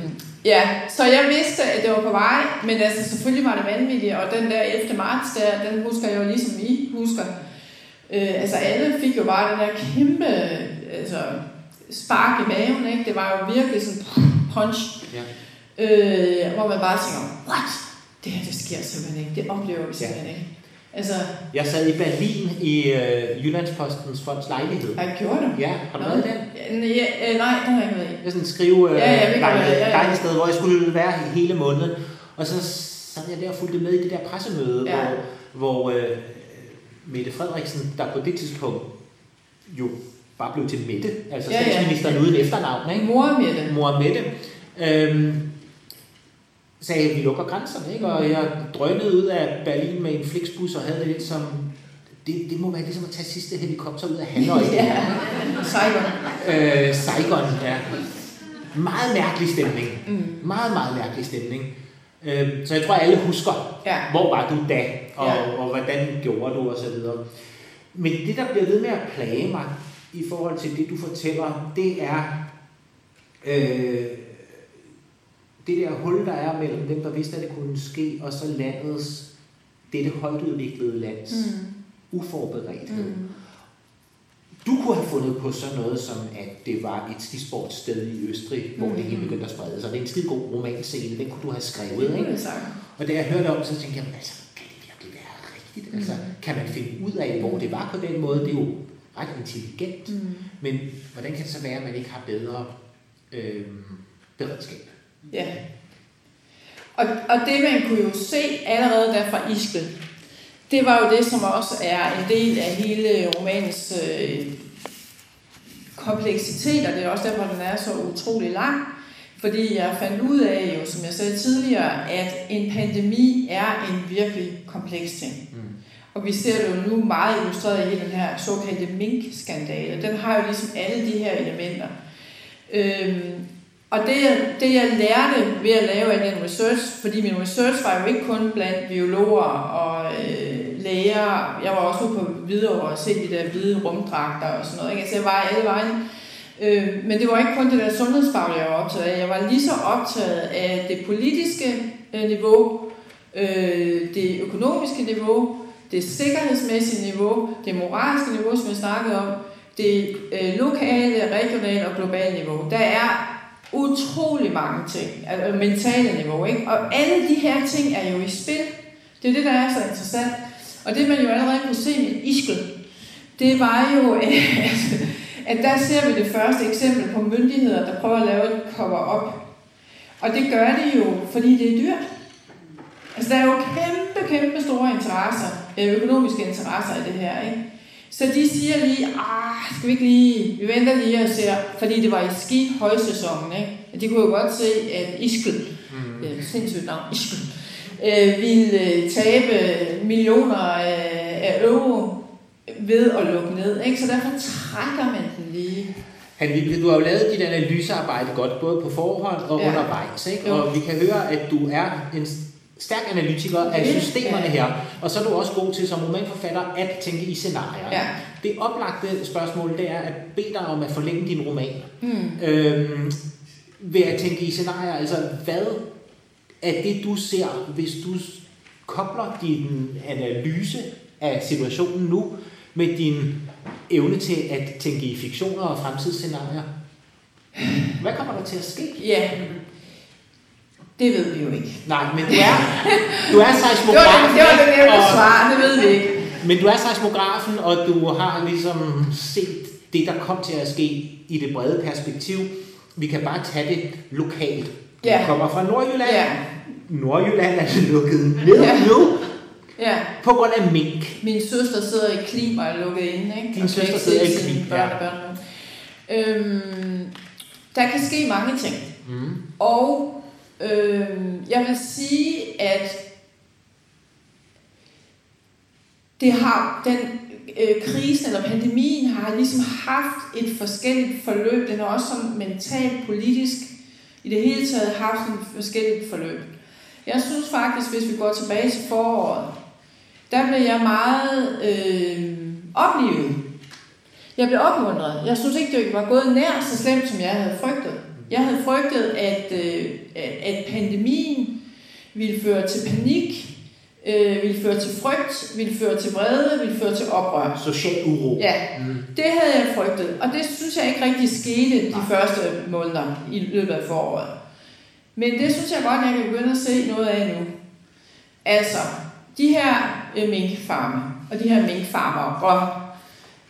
ja, så jeg vidste, at det var på vej, men altså selvfølgelig var det vanvittigt, og den der 11. marts der, den husker jeg jo ligesom I husker. Øh, altså alle fik jo bare den der kæmpe altså, spark i maven, ikke? Det var jo virkelig sådan punch, Ja. øh, hvor man bare tænker, what? Det her, det sker simpelthen ikke. Det oplever vi simpelthen ikke. Altså, Jeg sad i Berlin i øh, Jyllandspostens folks lejlighed. jeg gjorde det. Ja, har du været i den? Ja, øh, nej, det har jeg ikke været i. Det er sådan en skrive øh, Ja, ja, dejligt, ja, ja. dejligt sted, hvor jeg skulle være hele måneden. Og så sad jeg der og fulgte med i det der pressemøde, Ja. hvor, hvor øh, Mette Frederiksen, der på det tidspunkt jo bare blev til Mette, altså Ja, ja. statsministeren uden efternavn, ikke? Mor med det. mor Mette, øhm, sagde, at vi lukker grænserne, ikke? og jeg drønede ud af Berlin med en Flixbus og havde det lidt som, det, det må være ligesom at tage sidste helikopter ud af Hanoi. *laughs* Ja, Saigon. øh, Saigon, ja. Meget mærkelig stemning. Mm. Meget, meget mærkelig stemning. Øh, så jeg tror, alle husker, Ja. hvor var du da, og, Ja. og hvordan gjorde du, og så videre. Men det, der bliver ved med at plage mig, i forhold til det, du fortæller, det er øh, det der hul, der er mellem dem, der vidste, at det kunne ske, og så landets, dette højt udviklede lands Mm. uforberedthed. Mm. Du kunne have fundet på sådan noget som, at det var et skisportsted i Østrig, hvor det hele begyndte at sprede sig. Det er en skide god romanscene, den kunne du have skrevet, ikke? sagt. Og da jeg hørte om så tænkte jeg, altså, kan det virkelig være rigtigt? Altså, Mhm. kan man finde ud af, hvor det var på den måde? Det er jo ret intelligent. Mm. Men hvordan kan det så være, at man ikke har bedre øh, beredskab? Ja. Og, og det man kunne jo se allerede der fra Ischgl, det var jo det, som også er en del af hele romanens øh, kompleksitet, og det er også derfor, den er så utrolig lang. Fordi jeg fandt ud af, jo, som jeg sagde tidligere, at en pandemi er en virkelig kompleks ting. Mm. Og vi ser det jo nu meget illustreret i den her såkaldte mink-skandale. Den har jo ligesom alle de her elementer. Øhm, og det, det jeg lærte ved at lave al den research, fordi min research var jo ikke kun blandt biologer og øh, læger, jeg var også ude på Hvidovre og se de der hvide rumdragter og sådan noget, ikke? altså jeg var alle vejen. Øh, men det var ikke kun det der sundhedsfaglige, jeg var optaget af. Jeg var lige så optaget af det politiske øh, niveau, øh, det økonomiske niveau, det sikkerhedsmæssige niveau, det moralske niveau, som jeg snakkede om, det øh, lokale, regionale og globale niveau. Der er utrolig mange ting, altså mentale niveau, ikke? Og alle de her ting er jo i spil. Det er det, der er så interessant. Og det man jo allerede kunne se med Ischgl, det var jo, *laughs* at der ser vi det første eksempel på myndigheder, der prøver at lave et cover-up. Og det gør de jo, fordi det er dyrt. Altså, der er jo kæmpe, kæmpe store interesser, øh, økonomiske interesser i det her, ikke? Så de siger lige, ah, skal vi ikke lige, vi venter lige og ser, fordi det var i ski højsæsonen, ikke? De kunne jo godt se, at Ischgl, mm. øh, sindssygt navn, Ischgl, øh, ville øh, tabe millioner af, af euro ved at lukke ned, ikke? Så derfor trækker man den lige. Han, du har jo lavet dit analysearbejde godt, både på forhånd og ja. undervejs, ikke? Og vi kan høre, at du er en stærk analytiker af systemerne her, og så er du også god til som romanforfatter at tænke i scenarier. Ja. Det oplagte spørgsmål, det er at bede dig om at forlænge din roman. Mm. Øhm, ved at tænke i scenarier, altså hvad er det, du ser, hvis du kobler din analyse af situationen nu med din evne til at tænke i fiktioner og fremtidsscenarier? Hvad kommer der til at ske? Ja, det ved vi jo ikke. Nej, men du er, du er seismografen. det var det, det nævnte svar, det ved vi ikke. Men du er seismografen, og du har ligesom set det, der kom til at ske i det brede perspektiv. Vi kan bare tage det lokalt. Du ja. kommer fra Nordjylland. Ja. Nordjylland er lukket ned ja. nu. Ja. På grund af mink. Min søster sidder i klim og er lukket inde. Ikke? Din og søster sidder i klim, ja. Børn øhm, der kan ske mange ting. Mm. Og Øh, jeg vil sige, at det har den øh, krisen eller pandemien har ligesom haft et forskelligt forløb. Den har også som mentalt, politisk i det hele taget haft et forskelligt forløb. Jeg synes faktisk, hvis vi går tilbage til foråret, der blev jeg meget øh, oplevet. Jeg blev opmuntret. Jeg synes ikke, det var gået nær så slemt, som jeg havde frygtet. Jeg havde frygtet, at, øh, at pandemien ville føre til panik, øh, ville føre til frygt, ville føre til vrede, ville føre til oprør. Social uro. Ja, mm. det havde jeg frygtet. Og det synes jeg ikke rigtig skete de Nej. første måneder i løbet af foråret. Men det synes jeg godt, jeg kan begynde at se noget af nu. Altså, de her øh, minkfarme og de her minkfarmere,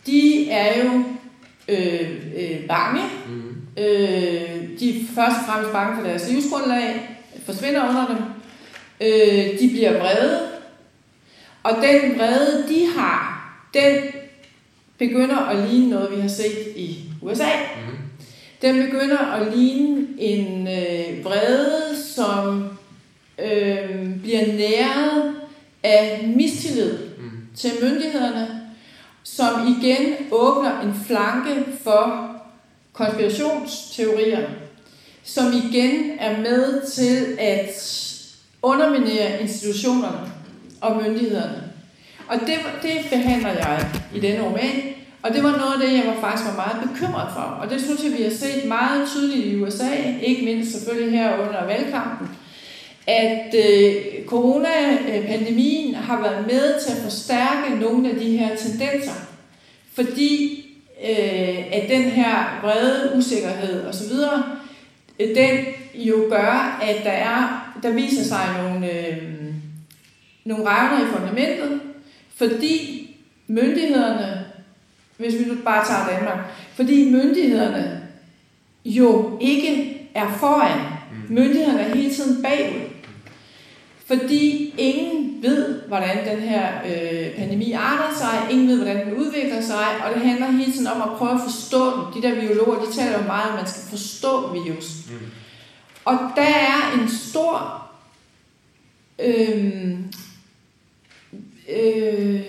de er jo øh, øh, bange. Mm. Øh, de er først og fremmest bange for deres livsgrundlag, forsvinder under dem. Øh, de bliver vrede. Og den vrede, de har, den begynder at ligne noget, vi har set i USA. Mm. Den begynder at ligne en øh, vrede, som øh, bliver næret af mistillid mm. til myndighederne, som igen åbner en flanke for konspirationsteorier, som igen er med til at underminere institutionerne og myndighederne. Og det, det behandler jeg i denne roman, og det var noget af det, jeg var faktisk var meget bekymret for. Og det synes jeg, vi har set meget tydeligt i USA, ikke mindst selvfølgelig her under valgkampen, at øh, coronapandemien har været med til at forstærke nogle af de her tendenser. Fordi øh, at den her brede usikkerhed osv., den jo gør, at der, er, der viser sig nogle, øh, nogle revner i fundamentet, fordi myndighederne, hvis vi nu bare tager Danmark, fordi myndighederne jo ikke er foran. Mm. Myndighederne er hele tiden bagud. Fordi ingen ved, hvordan den her øh, pandemi arter sig, ingen ved, hvordan den udvikler sig, og det handler hele tiden om at prøve at forstå den. De der biologer, de taler jo meget om, at man skal forstå virus. Mm. Og der er en stor øh, øh,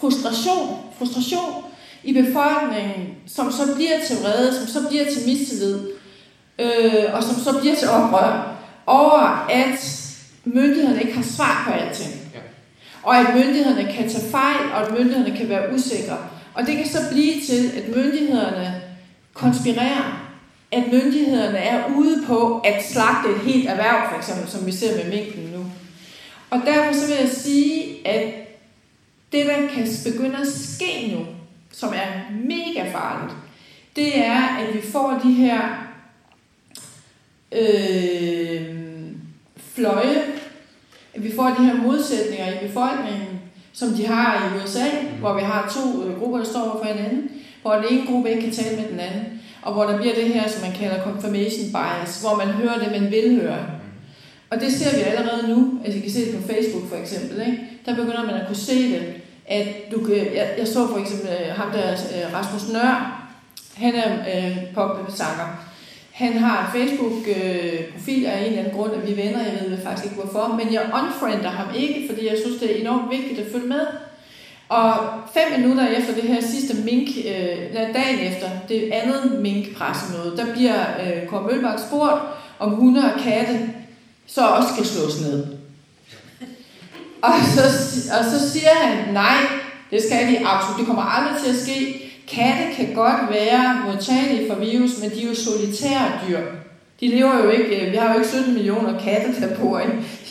frustration, frustration i befolkningen, som så bliver til vrede, som så bliver til mistillid, øh, og som så bliver til oprør over, at myndighederne ikke har svar på alting. Ja. Og at myndighederne kan tage fejl, og at myndighederne kan være usikre. Og det kan så blive til, at myndighederne konspirerer, at myndighederne er ude på at slagte et helt erhverv, for eksempel, som vi ser med minken nu. Og derfor så vil jeg sige, at det, der kan begynde at ske nu, som er mega farligt, det er, at vi får de her øh, fløje, at vi får de her modsætninger i befolkningen, som de har i USA, mm. hvor vi har to øh, grupper, der står over for hinanden, hvor den ene gruppe ikke kan tale med den anden, og hvor der bliver det her, som man kalder confirmation bias, hvor man hører det, man vil høre. Og det ser vi allerede nu, altså I kan se det på Facebook for eksempel, ikke? der begynder man at kunne se det, at du, jeg, jeg så for eksempel øh, ham der, øh, Rasmus Nør, han er øh, popsanger, han har en Facebook-profil af en eller anden grund, at vi venner, jeg ved faktisk ikke hvorfor, men jeg unfriender ham ikke, fordi jeg synes, det er enormt vigtigt at følge med. Og fem minutter efter det her sidste mink, øh, dagen efter det andet mink-pressemøde, der bliver øh, Kåre Mølbak spurgt, om hunde og katte så også skal slås ned. Og så, og så siger han, nej, det skal de absolut, det kommer aldrig til at ske. Katte kan godt være modtagelige for virus, men de er jo solitære dyr. De lever jo ikke, øh, vi har jo ikke 17 millioner katte, der bor i,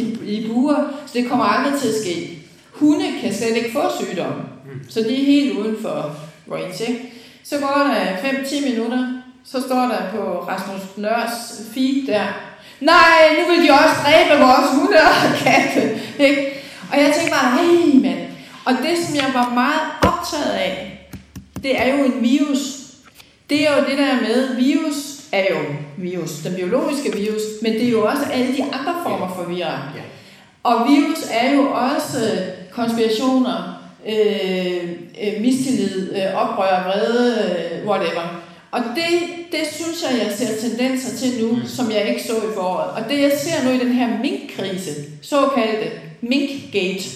i, i buer, så det kommer aldrig til at ske. Hunde kan slet ikke få sygdomme, så de er helt uden for range. Ikke? Så går der 5-10 minutter, så står der på Rasmus Nørs feed der, nej, nu vil de også dræbe vores hunde og katte. Ikke? Og jeg tænkte bare, nej mand. Og det, som jeg var meget optaget af, det er jo en virus. Det er jo det der med, virus er jo virus, den biologiske virus, men det er jo også alle de andre former for. Ja. Og virus er jo også konspirationer, øh, øh, mistillid, øh, oprør, vrede, øh, whatever. Og det, det synes jeg, jeg ser tendenser til nu, mm. som jeg ikke så i foråret. Og det jeg ser nu i den her minkkrise, såkaldte minkgate,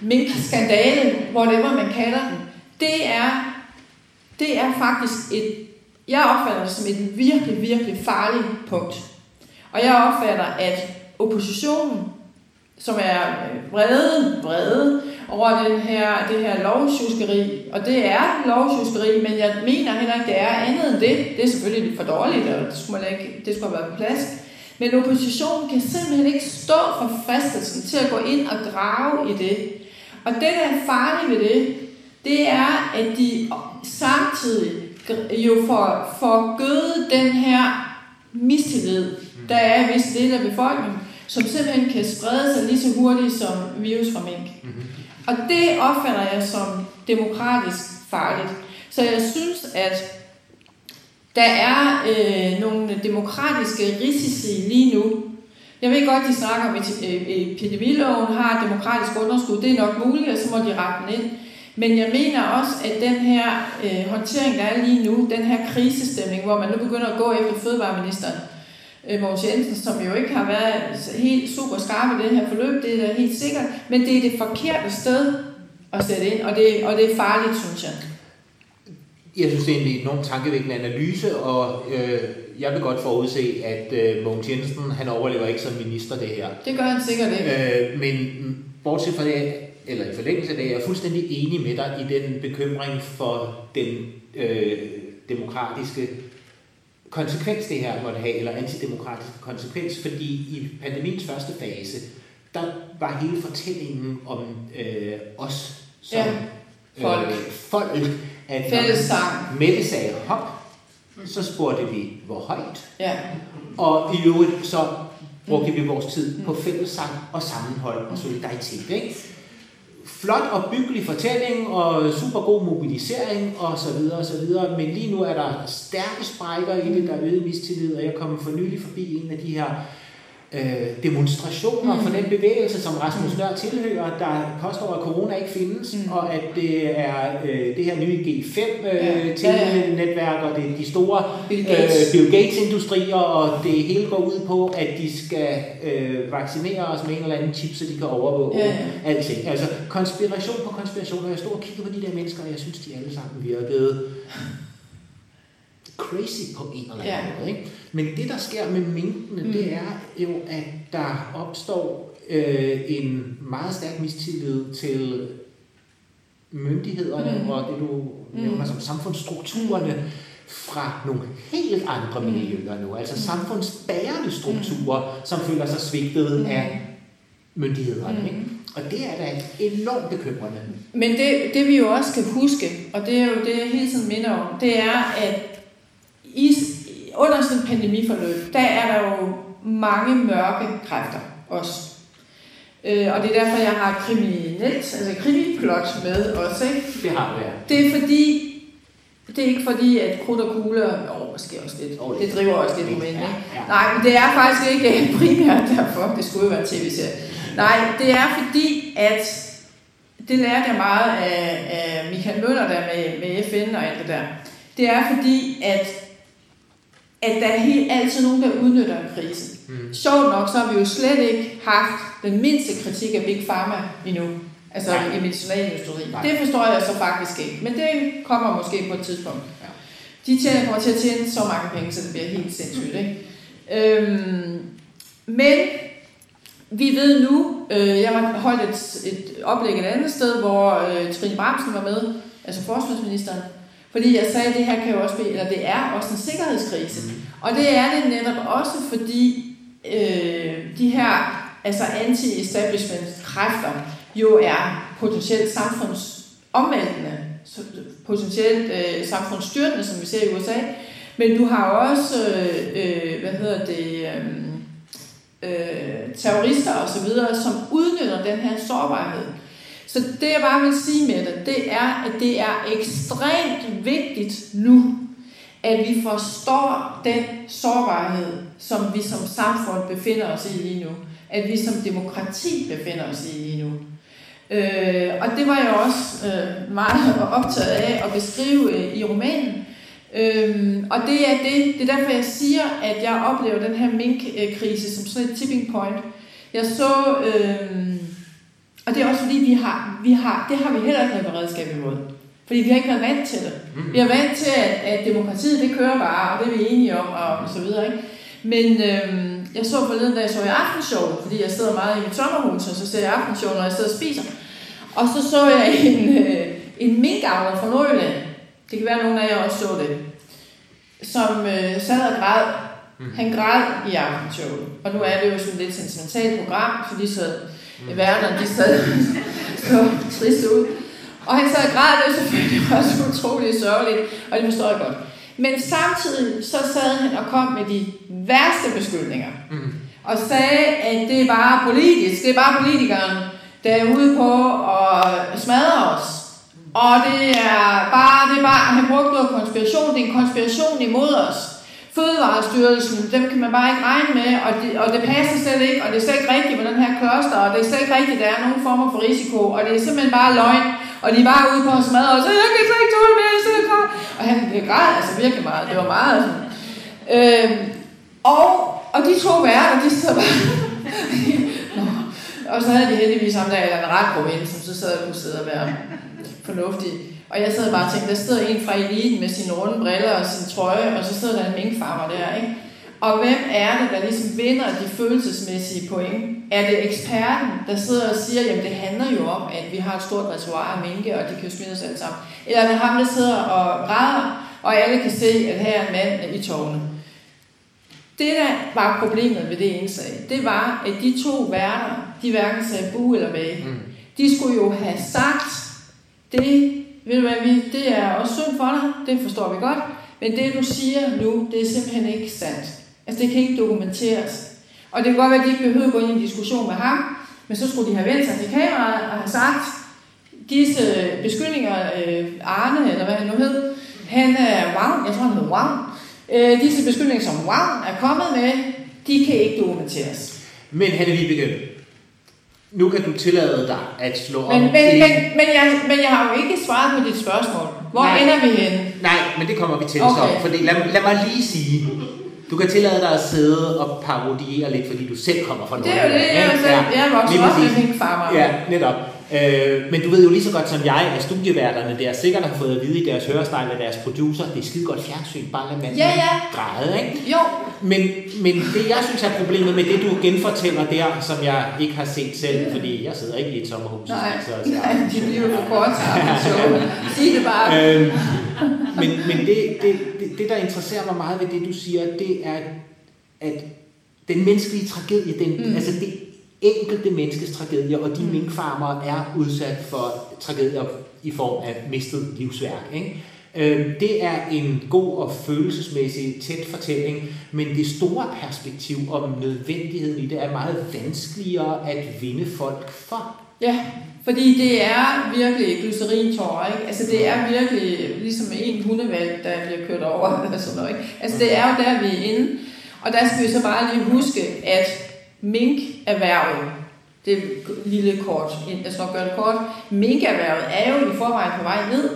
minkskandale, whatever man kalder den, det er, det er faktisk et, jeg opfatter det som et virkelig, virkelig farligt punkt. Og jeg opfatter, at oppositionen, som er øh, vrede, vrede over den her, det her lovsjuskeri, og det er lovsjuskeri, men jeg mener heller ikke, det er andet end det. Det er selvfølgelig for dårligt, og det skulle, man ikke, det skulle være på plads. Men oppositionen kan simpelthen ikke stå for fristelsen til at gå ind og grave i det. Og det, der er farligt ved det, det er, at de samtidig jo får, får gødet den her mistillid, der er i visse dele af befolkningen, som simpelthen kan sprede sig lige så hurtigt som virus fra mink. Og det opfatter jeg som demokratisk farligt. Så jeg synes, at der er øh, nogle demokratiske risici lige nu. Jeg ved godt, de snakker om, at øh, epidemiloven har demokratisk underskud. Det er nok muligt, og så må de rette den ind. Men jeg mener også, at den her øh, håndtering, der er lige nu, den her krisestemning, hvor man nu begynder at gå efter fødevareministeren, øh, Mogens Jensen, som jo ikke har været helt super skarp i det her forløb, det er da helt sikkert, men det er det forkerte sted at sætte ind, og det, og det er farligt, synes jeg. Jeg synes, det er en enormt tankevækkende analyse, og øh, jeg vil godt forudse, at øh, Mogens Jensen, han overlever ikke som minister det her. Det gør han sikkert ikke. Øh, men bortset fra det, eller i forlængelse af det, jeg er fuldstændig enig med dig i den bekymring for den øh, demokratiske konsekvens, det her måtte have, eller antidemokratiske konsekvens, fordi i pandemiens første fase, der var hele fortællingen om øh, os som ja, folk. Øh, folk, at Fællessang. Mette sagde hop, så spurgte vi, hvor højt. Ja. Og i øvrigt så brugte vi vores tid på fællessang og sammenhold og solidaritet. Ikke? Flot og byggelig fortælling og super god mobilisering og så videre og så videre, men lige nu er der stærke sprækker i det, der er øget mistillid, og jeg kom for nylig forbi en af de her øh, demonstrationer mm. for den bevægelse, som Rasmus Nør tilhører, der påstår, at corona ikke findes, mm. og at det er øh, det her nye G5-netværk, øh, og det er de store Bill Gates. Øh, Gates-industrier, og det hele går ud på, at de skal øh, vaccinere os med en eller anden chip, så de kan overvåge ja, ja. alting. Altså konspiration på konspiration, og jeg står og kigger på de der mennesker, og jeg synes, de alle sammen virkede crazy på en eller anden ja. måde. Ikke? Men det, der sker med minkene, mm. det er jo, at der opstår øh, en meget stærk mistillid til myndighederne mm. og det, du mm. nævner som samfundsstrukturerne fra nogle helt andre mm. miljøer nu. Altså mm. samfundsbærende strukturer, mm. som føler sig svigtet mm. af myndighederne. Mm. Ikke? Og det er da enormt bekymrende. Men det, det vi jo også skal huske, og det er jo det, jeg hele tiden minder om, det er, at i, under sådan en pandemiforløb, der er der jo mange mørke kræfter også. Øh, og det er derfor, jeg har kriminelt, altså krimiplot med også. Ikke? Det har du, ja. Det er fordi, det er ikke fordi, at krudt og kugler, åh, måske også lidt, oh, det driver også lidt med, ja, ja. Nej, men det er faktisk ikke primært derfor, det skulle jo være tv-serie. Nej, det er fordi, at det lærte jeg meget af, af Michael Møller der med, med FN og alt det der. Det er fordi, at at der er helt altid nogen, der udnytter en krise. Mm. Sjovt nok, så har vi jo slet ikke haft den mindste kritik af Big Pharma endnu. Altså Nej. i medicinalindustri. Det forstår jeg så faktisk ikke. Men det kommer måske på et tidspunkt. Ja. De tjener, kommer til at tjene så mange penge, så det bliver helt sindssygt. Ikke? Øhm, men vi ved nu, øh, jeg har holdt et, et oplæg et andet sted, hvor øh, Trine Bramsen var med, altså forsvarsministeren, fordi jeg sagde, at det her kan jo også blive, eller det er også en sikkerhedskrise. Mm. Og det er det netop også, fordi øh, de her altså anti-establishment kræfter jo er potentielt samfundsomvæltende, potentielt øh, samfundsstyrtende, som vi ser i USA. Men du har også, øh, hvad hedder det, øh, øh, terrorister osv., som udnytter den her sårbarhed. Så det jeg bare vil sige med det, det er, at det er ekstremt vigtigt nu, at vi forstår den sårbarhed, som vi som samfund befinder os i lige nu. At vi som demokrati befinder os i lige nu. Øh, og det var jeg også øh, meget *laughs* optaget af at beskrive øh, i romanen. Øh, og det er det, det er derfor jeg siger, at jeg oplever den her minkkrise som sådan et tipping point. Jeg så øh, og det er også fordi, vi har, vi har, det har vi heller ikke noget beredskab imod. Fordi vi har ikke været vant til det. Mm. Vi er vant til, at, at demokratiet det kører bare, og det er vi enige om, og, og så videre. Ikke? Men øhm, jeg så forleden, da jeg så i aftenshow, fordi jeg sidder meget i mit sommerhus, og så ser jeg aftenshow, når jeg sidder og spiser. Og så så jeg *laughs* en, øh, en minkavler fra Nordjylland. Det kan være, at nogen af jer også så det. Som øh, sad og græd. Mm. Han græd i aftenshowet. Og nu er det jo sådan lidt sentimentalt program, fordi så mm. Werner, de sad *laughs* så trist ud. Og han sad og græd, det selvfølgelig *laughs* også utroligt sørgeligt, og det forstår jeg godt. Men samtidig så sad han og kom med de værste beskyldninger. Mm. Og sagde, at det er bare politisk, det er bare politikeren, der er ude på at smadre os. Og det er bare, det er bare, han brugte noget konspiration, det er en konspiration imod os. Fødevarestyrelsen, dem kan man bare ikke regne med, og det, og det passer slet ikke, og det er slet ikke rigtigt med den her kloster, og det er slet ikke rigtigt, at der er nogen former for risiko, og det er simpelthen bare løgn, og de er bare ude på at smadre os, øh, jeg kan slet ikke tåle mere, jeg sidder klar. Og han græd altså virkelig meget, det var meget sådan. Øhm, og, og de to værter, de sidder bare... *laughs* og så havde de heldigvis ham der, eller en ret god som så sad og kunne sidde og være fornuftig. Og jeg sad bare og tænkte, der sidder en fra eliten med sine runde briller og sin trøje, og så sidder der en minkfarmer der, ikke? Og hvem er det, der ligesom vinder de følelsesmæssige point? Er det eksperten, der sidder og siger, jamen det handler jo om, at vi har et stort reservoir af minke, og de kan jo smide os alle sammen? Eller er det ham, der sidder og græder, og alle kan se, at her er en mand i tårne? Det, der var problemet ved det indslag, det var, at de to værter, de hverken sagde bu eller bag. Mm. De skulle jo have sagt det, ved du hvad, vi, det er også synd for dig, det forstår vi godt, men det du siger nu, det er simpelthen ikke sandt. Altså det kan ikke dokumenteres. Og det kan godt være, at de ikke behøvede at gå ind i en diskussion med ham, men så skulle de have vendt sig til kameraet og have sagt, disse beskyldninger, øh, Arne, eller hvad han nu hed, han er Wang, jeg tror han hedder Wang, øh, disse beskyldninger, som Wang er kommet med, de kan ikke dokumenteres. Men Hanne Vibeke, nu kan du tillade dig at slå Men, om men, til- men, men, jeg, men jeg har jo ikke svaret på dit spørgsmål. Hvor Nej. ender vi henne? Nej, men det kommer vi til Okay. så. Fordi lad, lad mig lige sige, du kan tillade dig at sidde og parodiere lidt, fordi du selv kommer fra Det er jo det, jeg, ikke? selv, jeg er vokset op med præcis. minkfarmer. Ja, netop. Øh, men du ved jo lige så godt som jeg, at studieværterne der sikkert har fået at vide i deres hørestejl af deres producer, det er skide godt fjernsyn, bare lad manden Ja, ja. græde, ikke? Jo, Men, men det jeg synes er problemet med det, du genfortæller der, som jeg ikke har set selv, fordi jeg sidder ikke i et sommerhus. nej, og ser *laughs* nej, de bliver jo for kort. Sig det bare. Øhm, men men det, det, det, det, der interesserer mig meget ved det, du siger, det er, at den menneskelige tragedie, den, mm. altså det enkelte menneskes tragedie, og de Mm. minkfarmere er udsat for tragedier i form af mistet livsværk. Ikke? Øhm, Det er en god og følelsesmæssig tæt fortælling, men det store perspektiv om nødvendigheden i det er meget vanskeligere at vinde folk for. Ja, fordi det er virkelig glycerintår, ikke? Altså det er virkelig ligesom en hundevalg, der bliver kørt over, *laughs* eller sådan noget, ikke? Altså det er jo der, vi er inde. Og der skal vi så bare lige huske, at minkerhvervet, det er lille kort, jeg skal nok gøre det kort, minkerhvervet er jo i forvejen på vej ned.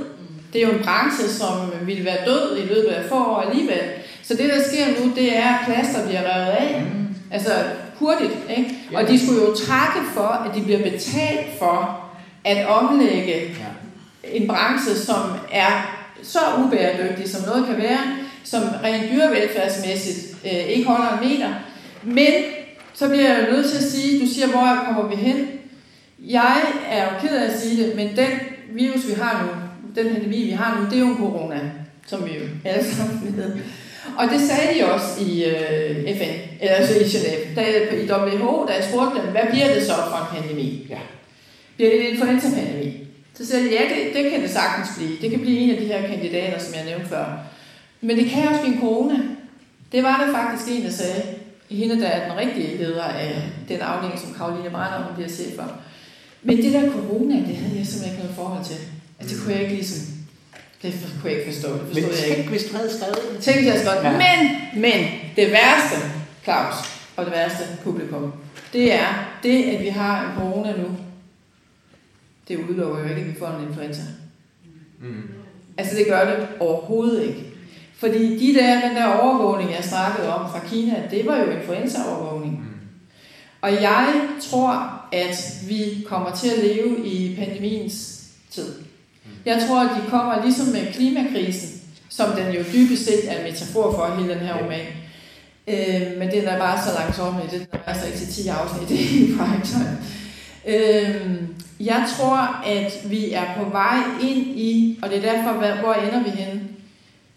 Det er jo en branche, som ville være død i løbet af få år alligevel. Så det, der sker nu, det er, at plaster bliver revet af. Altså hurtigt, ikke? Og de skulle jo takke for, at de bliver betalt for at omlægge en branche, som er så ubæredygtig, som noget kan være, som rent dyrevelfærdsmæssigt øh, ikke holder en meter. Men så bliver jeg nødt til at sige, du siger, hvor kommer vi hen? Jeg er jo ked af at sige det, men den virus, vi har nu, den pandemi, vi har nu, det er jo en corona, som vi jo alle sammen ved. Og det sagde de også i øh, FN, eller altså i Genève, da, i WHO, da jeg spurgte dem, hvad bliver det så for en pandemi? Ja. Bliver det en influenza-pandemi? Så siger de, ja, det, det kan det sagtens blive. Det kan blive en af de her kandidater, som jeg nævnte før. Men det kan også blive en corona. Det var der faktisk en, der sagde. Hende, der er den rigtige leder af den afdeling, som Karoline Brander hun bliver chef for. Men det der corona, det havde jeg simpelthen ikke noget forhold til. Altså, det kunne jeg ikke ligesom... Det kunne jeg ikke forstå. Det Men forstod jeg ikke. tænk, hvis du havde skrevet det. Tænkte jeg så godt. Ja. Ja. Men, men, det værste, Claus, og det værste publikum, det er det, at vi har en corona nu. Det udelukker jo ikke, at vi får en influenza. Mm. Altså det gør det overhovedet ikke. Fordi de der, den der overvågning, jeg snakkede om fra Kina, det var jo influenza-overvågning. Mm. Og jeg tror, at vi kommer til at leve i pandemiens tid. Jeg tror, at de kommer ligesom med klimakrisen, som den jo dybest set er en metafor for hele den her roman. Øh, men den er bare så langsommelig, det er altså ikke til 10 afsnit i primetime. Øh, jeg tror, at vi er på vej ind i, og det er derfor, hvor ender vi henne?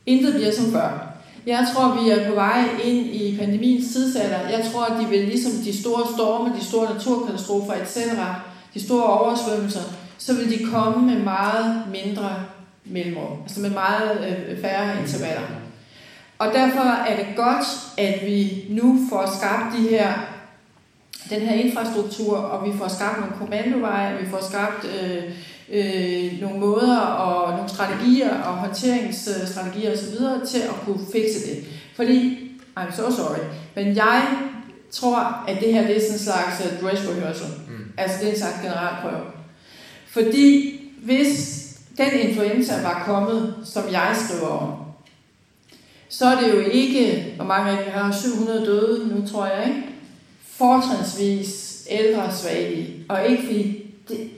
Intet bliver som før. Jeg tror, vi er på vej ind i pandemiens tidsalder. Jeg tror, at de vil ligesom de store storme, de store naturkatastrofer, etc., de store oversvømmelser, så vil de komme med meget mindre mellemrum, altså med meget øh, færre intervaller. Og derfor er det godt, at vi nu får skabt de her, den her infrastruktur, og vi får skabt nogle kommandoveje, vi får skabt øh, øh, nogle måder og nogle strategier og håndteringsstrategier osv. til at kunne fikse det. Fordi, I'm so sorry, men jeg tror, at det her det er sådan en slags øh, dress rehearsal. Mm. Altså det er en slags generalprøve. Fordi hvis den influenza var kommet, som jeg skriver om, så er det jo ikke, hvor mange har, 700 døde nu, tror jeg, ikke? Fortrinsvis ældre svage, og ikke fordi, de,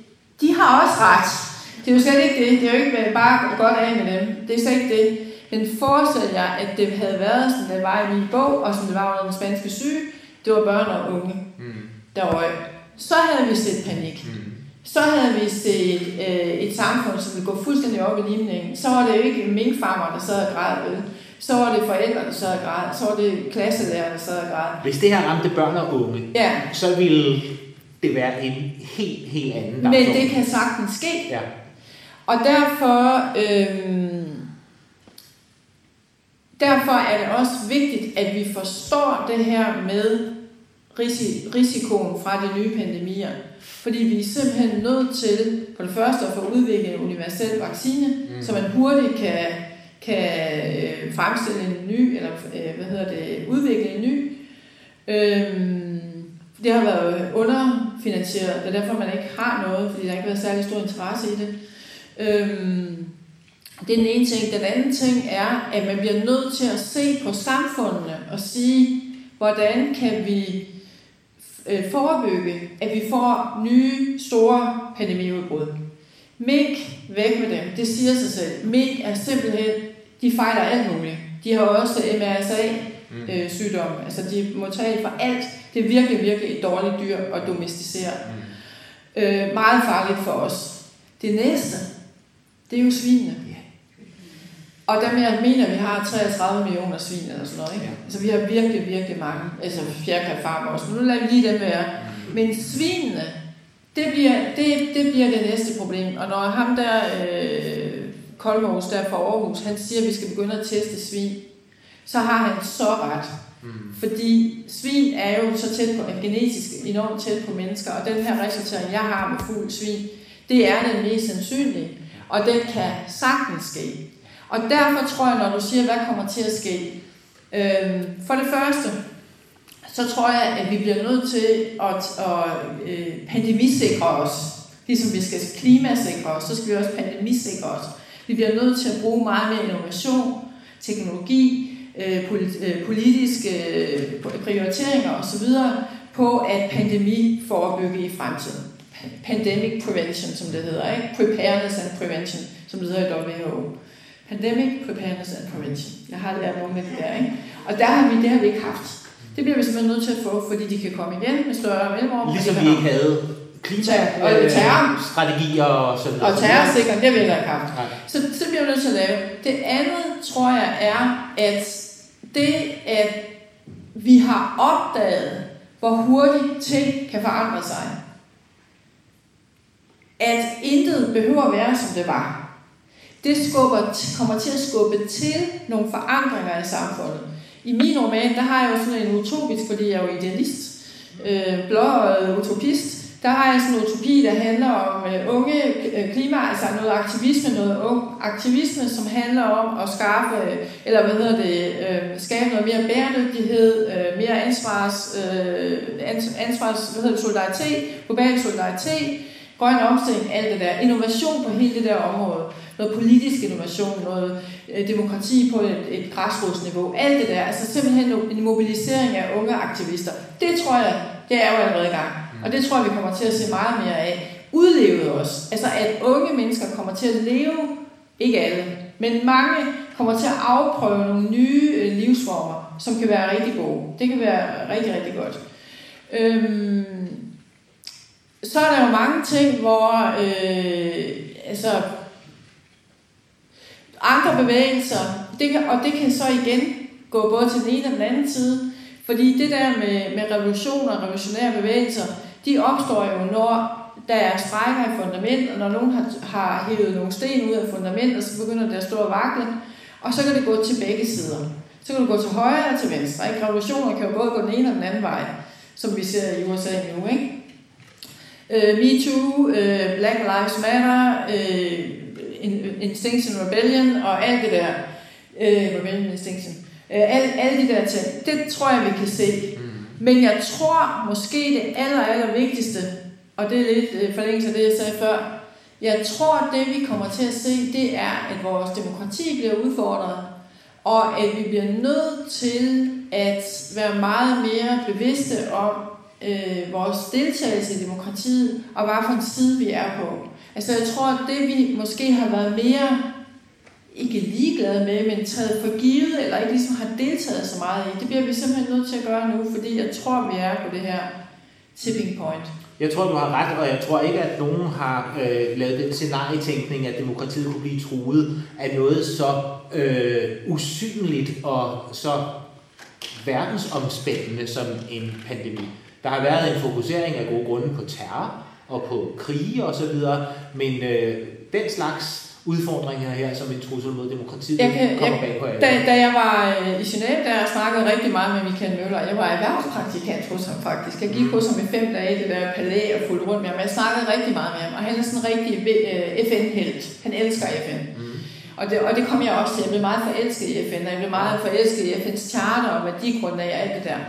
de har også ret. Det er jo slet ikke det. Det er jo ikke bare godt af med dem. Det er slet ikke det. Men forestil jer, at det havde været, som det var i min bog, og som det var under den spanske syge, det var børn og unge, Mm. der røg. Så havde vi set panik. Mm. Så havde vi set øh, et samfund, som ville gå fuldstændig op i limningen. Så var det jo ikke minkfarmer, der sad og græd. vel? Så var det forældre, der sad og græd. Så var det klasselærer, der sad og græd. Hvis det her ramte børn og unge, Ja, så ville det være en helt, helt anden men dagsorden. det kan sagtens ske. Ja. Og derfor, øhm, derfor er det også vigtigt, at vi forstår det her med risi- risikoen fra de nye pandemier. Fordi vi er simpelthen nødt til, for det første, at få udviklet en universel vaccine, mm. så man hurtigt kan, kan øh, fremstille en ny, eller øh, hvad hedder det, udvikle en ny. Øhm, det har været underfinansieret. Det er derfor, man ikke har noget, fordi der ikke har været særlig stor interesse i det. Øhm, det er den ene ting. Den anden ting er, at man bliver nødt til at se på samfundene og sige, hvordan kan vi øh, forebygge, at vi får nye, store pandemiudbrud. Mink, væk med dem. Det siger sig selv. Mink er simpelthen, de fejler alt muligt. De har også MRSA-sygdom. Mm. Øh, altså, de må tage for alt. Det er virkelig, virkelig et dårligt dyr at domesticere. Mm. Øh, meget farligt for os. Det næste, det er jo svinene. Og der mener, at vi har 33 millioner svin eller sådan noget. Ikke? Ja. Altså, vi har virkelig, virkelig mange. Altså fjerkræ farmer også. Men nu lader vi lige dem være. Mm. Men svinene, det bliver det, det, bliver det næste problem. Og når ham der, øh, Kolmos der fra Aarhus, han siger, at vi skal begynde at teste svin, så har han så ret. Mm. Fordi svin er jo så tæt på, genetisk enormt tæt på mennesker, og den her resultat, jeg har med fugl svin, det er den mest sandsynlige, og den kan sagtens ske. Og derfor tror jeg, når du siger, hvad kommer til at ske, øh, for det første, så tror jeg, at vi bliver nødt til at, at øh, pandemisikre os. Ligesom vi skal klimasikre os, så skal vi også pandemisikre os. Vi bliver nødt til at bruge meget mere innovation, teknologi, øh, øh politiske øh, prioriteringer osv. på at pandemi forebygge i fremtiden. Pandemic prevention, som det hedder. Ikke? Preparedness and prevention, som det hedder i WHO. Pandemic Preparedness and Prevention. Jeg har lært noget med det der, ikke? Og der har vi, det har vi ikke haft. Det bliver vi simpelthen nødt til at få, fordi de kan komme igen med større mellemrum. Ligesom vi ikke havde klimastrategier og sådan noget. Og terrorsikring, det har vi ikke haft. Så, så bliver vi nødt til at lave. Det andet, tror jeg, er, at det, at vi har opdaget, hvor hurtigt ting kan forandre sig. At intet behøver at være, som det var det skubber, kommer til at skubbe til nogle forandringer i samfundet. I min roman, der har jeg jo sådan en utopisk, fordi jeg er jo idealist, øh, blå utopist, der har jeg sådan en utopi, der handler om øh, unge øh, klima, altså noget aktivisme, noget ung aktivisme, som handler om at skaffe, eller hvad hedder det, øh, skabe noget mere bæredygtighed, øh, mere ansvars, øh, ansvars, hvad hedder det, solidaritet, global solidaritet, grøn omstilling, alt det der, innovation på hele det der område noget politisk innovation, noget øh, demokrati på et, et græsrodsniveau, alt det der, altså simpelthen en mobilisering af unge aktivister. Det tror jeg, det er jo allerede i gang. Mm. Og det tror jeg, vi kommer til at se meget mere af. Udlevet også. Altså at unge mennesker kommer til at leve, ikke alle, men mange kommer til at afprøve nogle nye øh, livsformer, som kan være rigtig gode. Det kan være rigtig, rigtig godt. Øhm, så er der jo mange ting, hvor øh, altså, andre bevægelser, det kan, og det kan så igen gå både til den ene og den anden side, fordi det der med, med revolutioner og revolutionære bevægelser, de opstår jo, når der er sprækker i fundamentet, når nogen har, har hævet nogle sten ud af fundamentet, så begynder det at stå og vakle, og så kan det gå til begge sider. Så kan det gå til højre og til venstre. Ikke? Revolutioner kan jo både gå den ene og den anden vej, som vi ser i USA nu. Ikke? Øh, uh, Me Too, uh, øh, Black Lives Matter, uh, Instinction Rebellion og alt det der. Uh, Rebellion Instinction. Uh, alle, alle de der ting. Det tror jeg, vi kan se. Mm. Men jeg tror måske det aller, aller vigtigste, og det er lidt uh, forlængelse af det, jeg sagde før, jeg tror, det vi kommer til at se, det er, at vores demokrati bliver udfordret, og at vi bliver nødt til at være meget mere bevidste om øh, vores deltagelse i demokratiet, og hvad for en side vi er på. Altså jeg tror, at det vi måske har været mere, ikke ligeglade med, men taget for givet, eller ikke ligesom har deltaget så meget i, det bliver vi simpelthen nødt til at gøre nu, fordi jeg tror, vi er på det her tipping point. Jeg tror, du har ret, og jeg tror ikke, at nogen har øh, lavet den scenarietænkning, at demokratiet kunne blive truet af noget så øh, usynligt og så verdensomspændende som en pandemi. Der har været en fokusering af gode grunde på terror og på krige og så videre, men øh, den slags udfordringer her, som en trussel mod demokratiet, jeg kan, kommer jeg, bag på alle. Da, da jeg var øh, i Genève, der snakkede rigtig meget med Michael Møller. Jeg var erhvervspraktikant hos ham faktisk. Jeg gik mm. hos ham i fem dage i det der palæ og fulgte rundt med ham. Jeg snakkede rigtig meget med ham, og han er sådan en rigtig øh, FN-helt. Han elsker FN. Mm. Og det, og det kom jeg også til. Jeg blev meget forelsket i FN, og jeg blev meget forelsket i FN's charter og værdigrundlag og alt det der.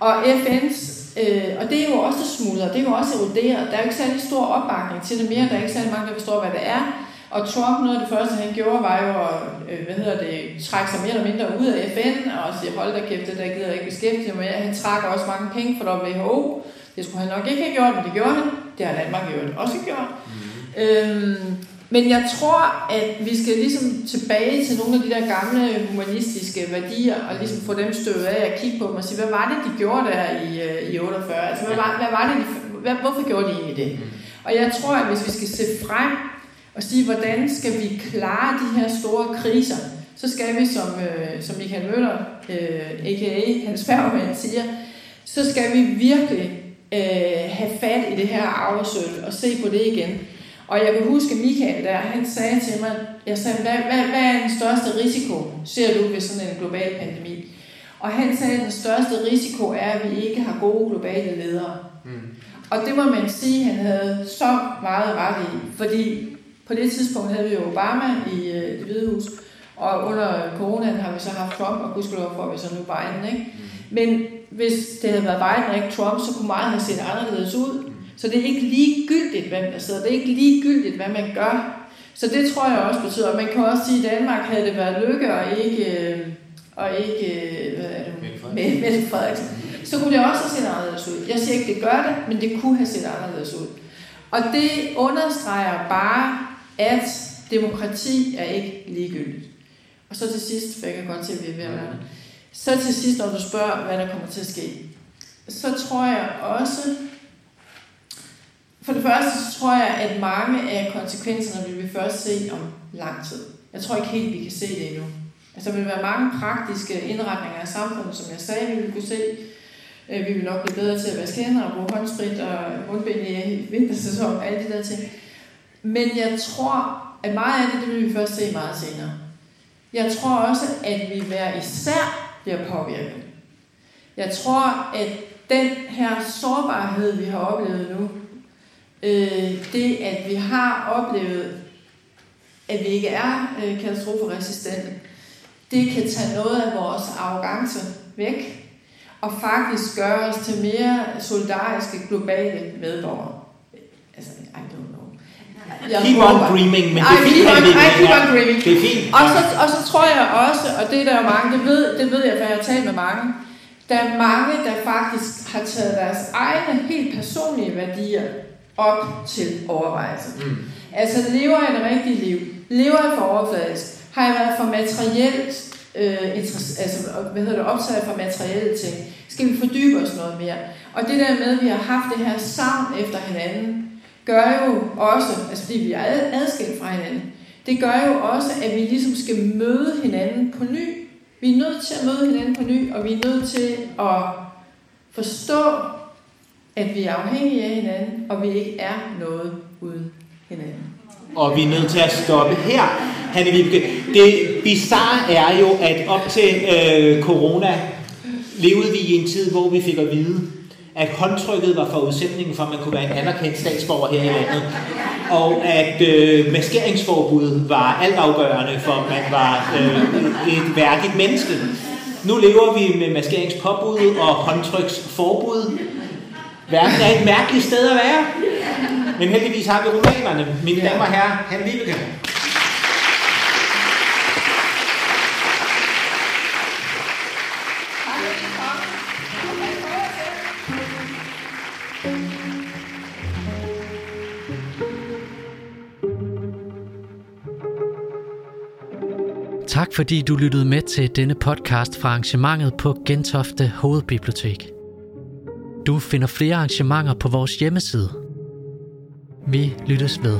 Og FN's Øh, og det er jo også smuldret, det er jo også eroderet. Der er jo ikke særlig stor opbakning til det mere. Der er ikke særlig mange, der forstår, hvad det er. Og Trump, noget af det første, han gjorde, var jo at øh, hvad hedder det, trække sig mere eller mindre ud af FN og sige, hold da kæft, det der gider jeg ikke beskæftige mig. Han trak også mange penge for WHO. Det skulle han nok ikke have gjort, men det gjorde han. Det har Danmark jo også gjort. Mm. Øhm, men jeg tror, at vi skal ligesom tilbage til nogle af de der gamle humanistiske værdier, og ligesom få dem støvet af og kigge på dem og sige, hvad var det, de gjorde der i, øh, i 48? Altså, hvad var, hvad var det, de, hvad, hvorfor gjorde de egentlig det? Mm. Og jeg tror, at hvis vi skal se frem og sige, hvordan skal vi klare de her store kriser, så skal vi, som, øh, som Michael Møller, øh, a.k.a. Hans Færgemand, siger, så skal vi virkelig øh, have fat i det her arvesøl og se på det igen. Og jeg kan huske Michael der, han sagde til mig, jeg sagde, hvad, hvad, hvad er den største risiko, ser du ved sådan en global pandemi? Og han sagde, at den største risiko er, at vi ikke har gode globale ledere. Mm. Og det må man sige, han havde så meget ret i, fordi på det tidspunkt havde vi jo Obama i øh, det hvide hus, og under coronaen har vi så haft Trump, og gudskelov får vi så nu Biden. Ikke? Mm. Men hvis det havde været Biden og ikke Trump, så kunne meget have set anderledes ud. Så det er ikke ligegyldigt, hvem der sidder. Det er ikke ligegyldigt, hvad man gør. Så det tror jeg også betyder, at man kan også sige, at Danmark havde det været lykke og ikke, øh, og ikke hvad er det, med Mette Frederiksen. Så kunne det også have set anderledes ud. Jeg siger ikke, det gør det, men det kunne have set anderledes ud. Og det understreger bare, at demokrati er ikke ligegyldigt. Og så til sidst, for jeg kan godt se, at vi er ved at være så til sidst, når du spørger, hvad der kommer til at ske, så tror jeg også, for det første, så tror jeg, at mange af konsekvenserne vil vi først se om lang tid. Jeg tror ikke helt, vi kan se det endnu. Altså, der vil være mange praktiske indretninger af samfundet, som jeg sagde, vi vil kunne se. Øh, vi vil nok blive bedre til at vaske hænder og bruge håndsprit og mundbind i vintersæsonen alle de der ting. Men jeg tror, at meget af det, det vil vi først se meget senere. Jeg tror også, at vi hver især bliver påvirket. Jeg tror, at den her sårbarhed, vi har oplevet nu, øh, det at vi har oplevet, at vi ikke er øh, katastroferesistente, det kan tage noget af vores arrogance væk, og faktisk gøre os til mere solidariske globale medborgere. Altså, I don't know. Jeg keep on dreaming, men det er fint. I, I keep on dreaming. Det er fint. Og så, og så tror jeg også, og det er der jo mange, det ved, det ved jeg, for jeg har talt med mange, der er mange, der faktisk har taget deres egne helt personlige værdier op til overvejelse. Mm. Altså lever jeg et rigtigt liv? Lever jeg for overfladisk? Har jeg været for materielt øh, altså, hvad hedder det, optaget for materielle ting? Skal vi fordybe os noget mere? Og det der med, at vi har haft det her savn efter hinanden, gør jo også, altså fordi vi er adskilt fra hinanden, det gør jo også, at vi ligesom skal møde hinanden på ny. Vi er nødt til at møde hinanden på ny, og vi er nødt til at forstå, at vi er afhængige af hinanden, og vi ikke er noget uden hinanden. Og vi er nødt til at stoppe her, Hanne Vibke. Det bizarre er jo, at op til øh, corona levede vi i en tid, hvor vi fik at vide, at håndtrykket var forudsætningen for, at man kunne være en anerkendt statsborger her i landet. Og at øh, maskeringsforbud var altafgørende for, at man var øh, et værdigt menneske. Nu lever vi med maskeringspåbud og håndtryksforbud. Verden er et mærkeligt sted at være. Men heldigvis har vi romanerne. Mine damer og herrer, han Vibeke. Tak fordi du lyttede med til denne podcast fra arrangementet på Gentofte Hovedbibliotek. Du finder flere arrangementer på vores hjemmeside. Vi lyttes ved.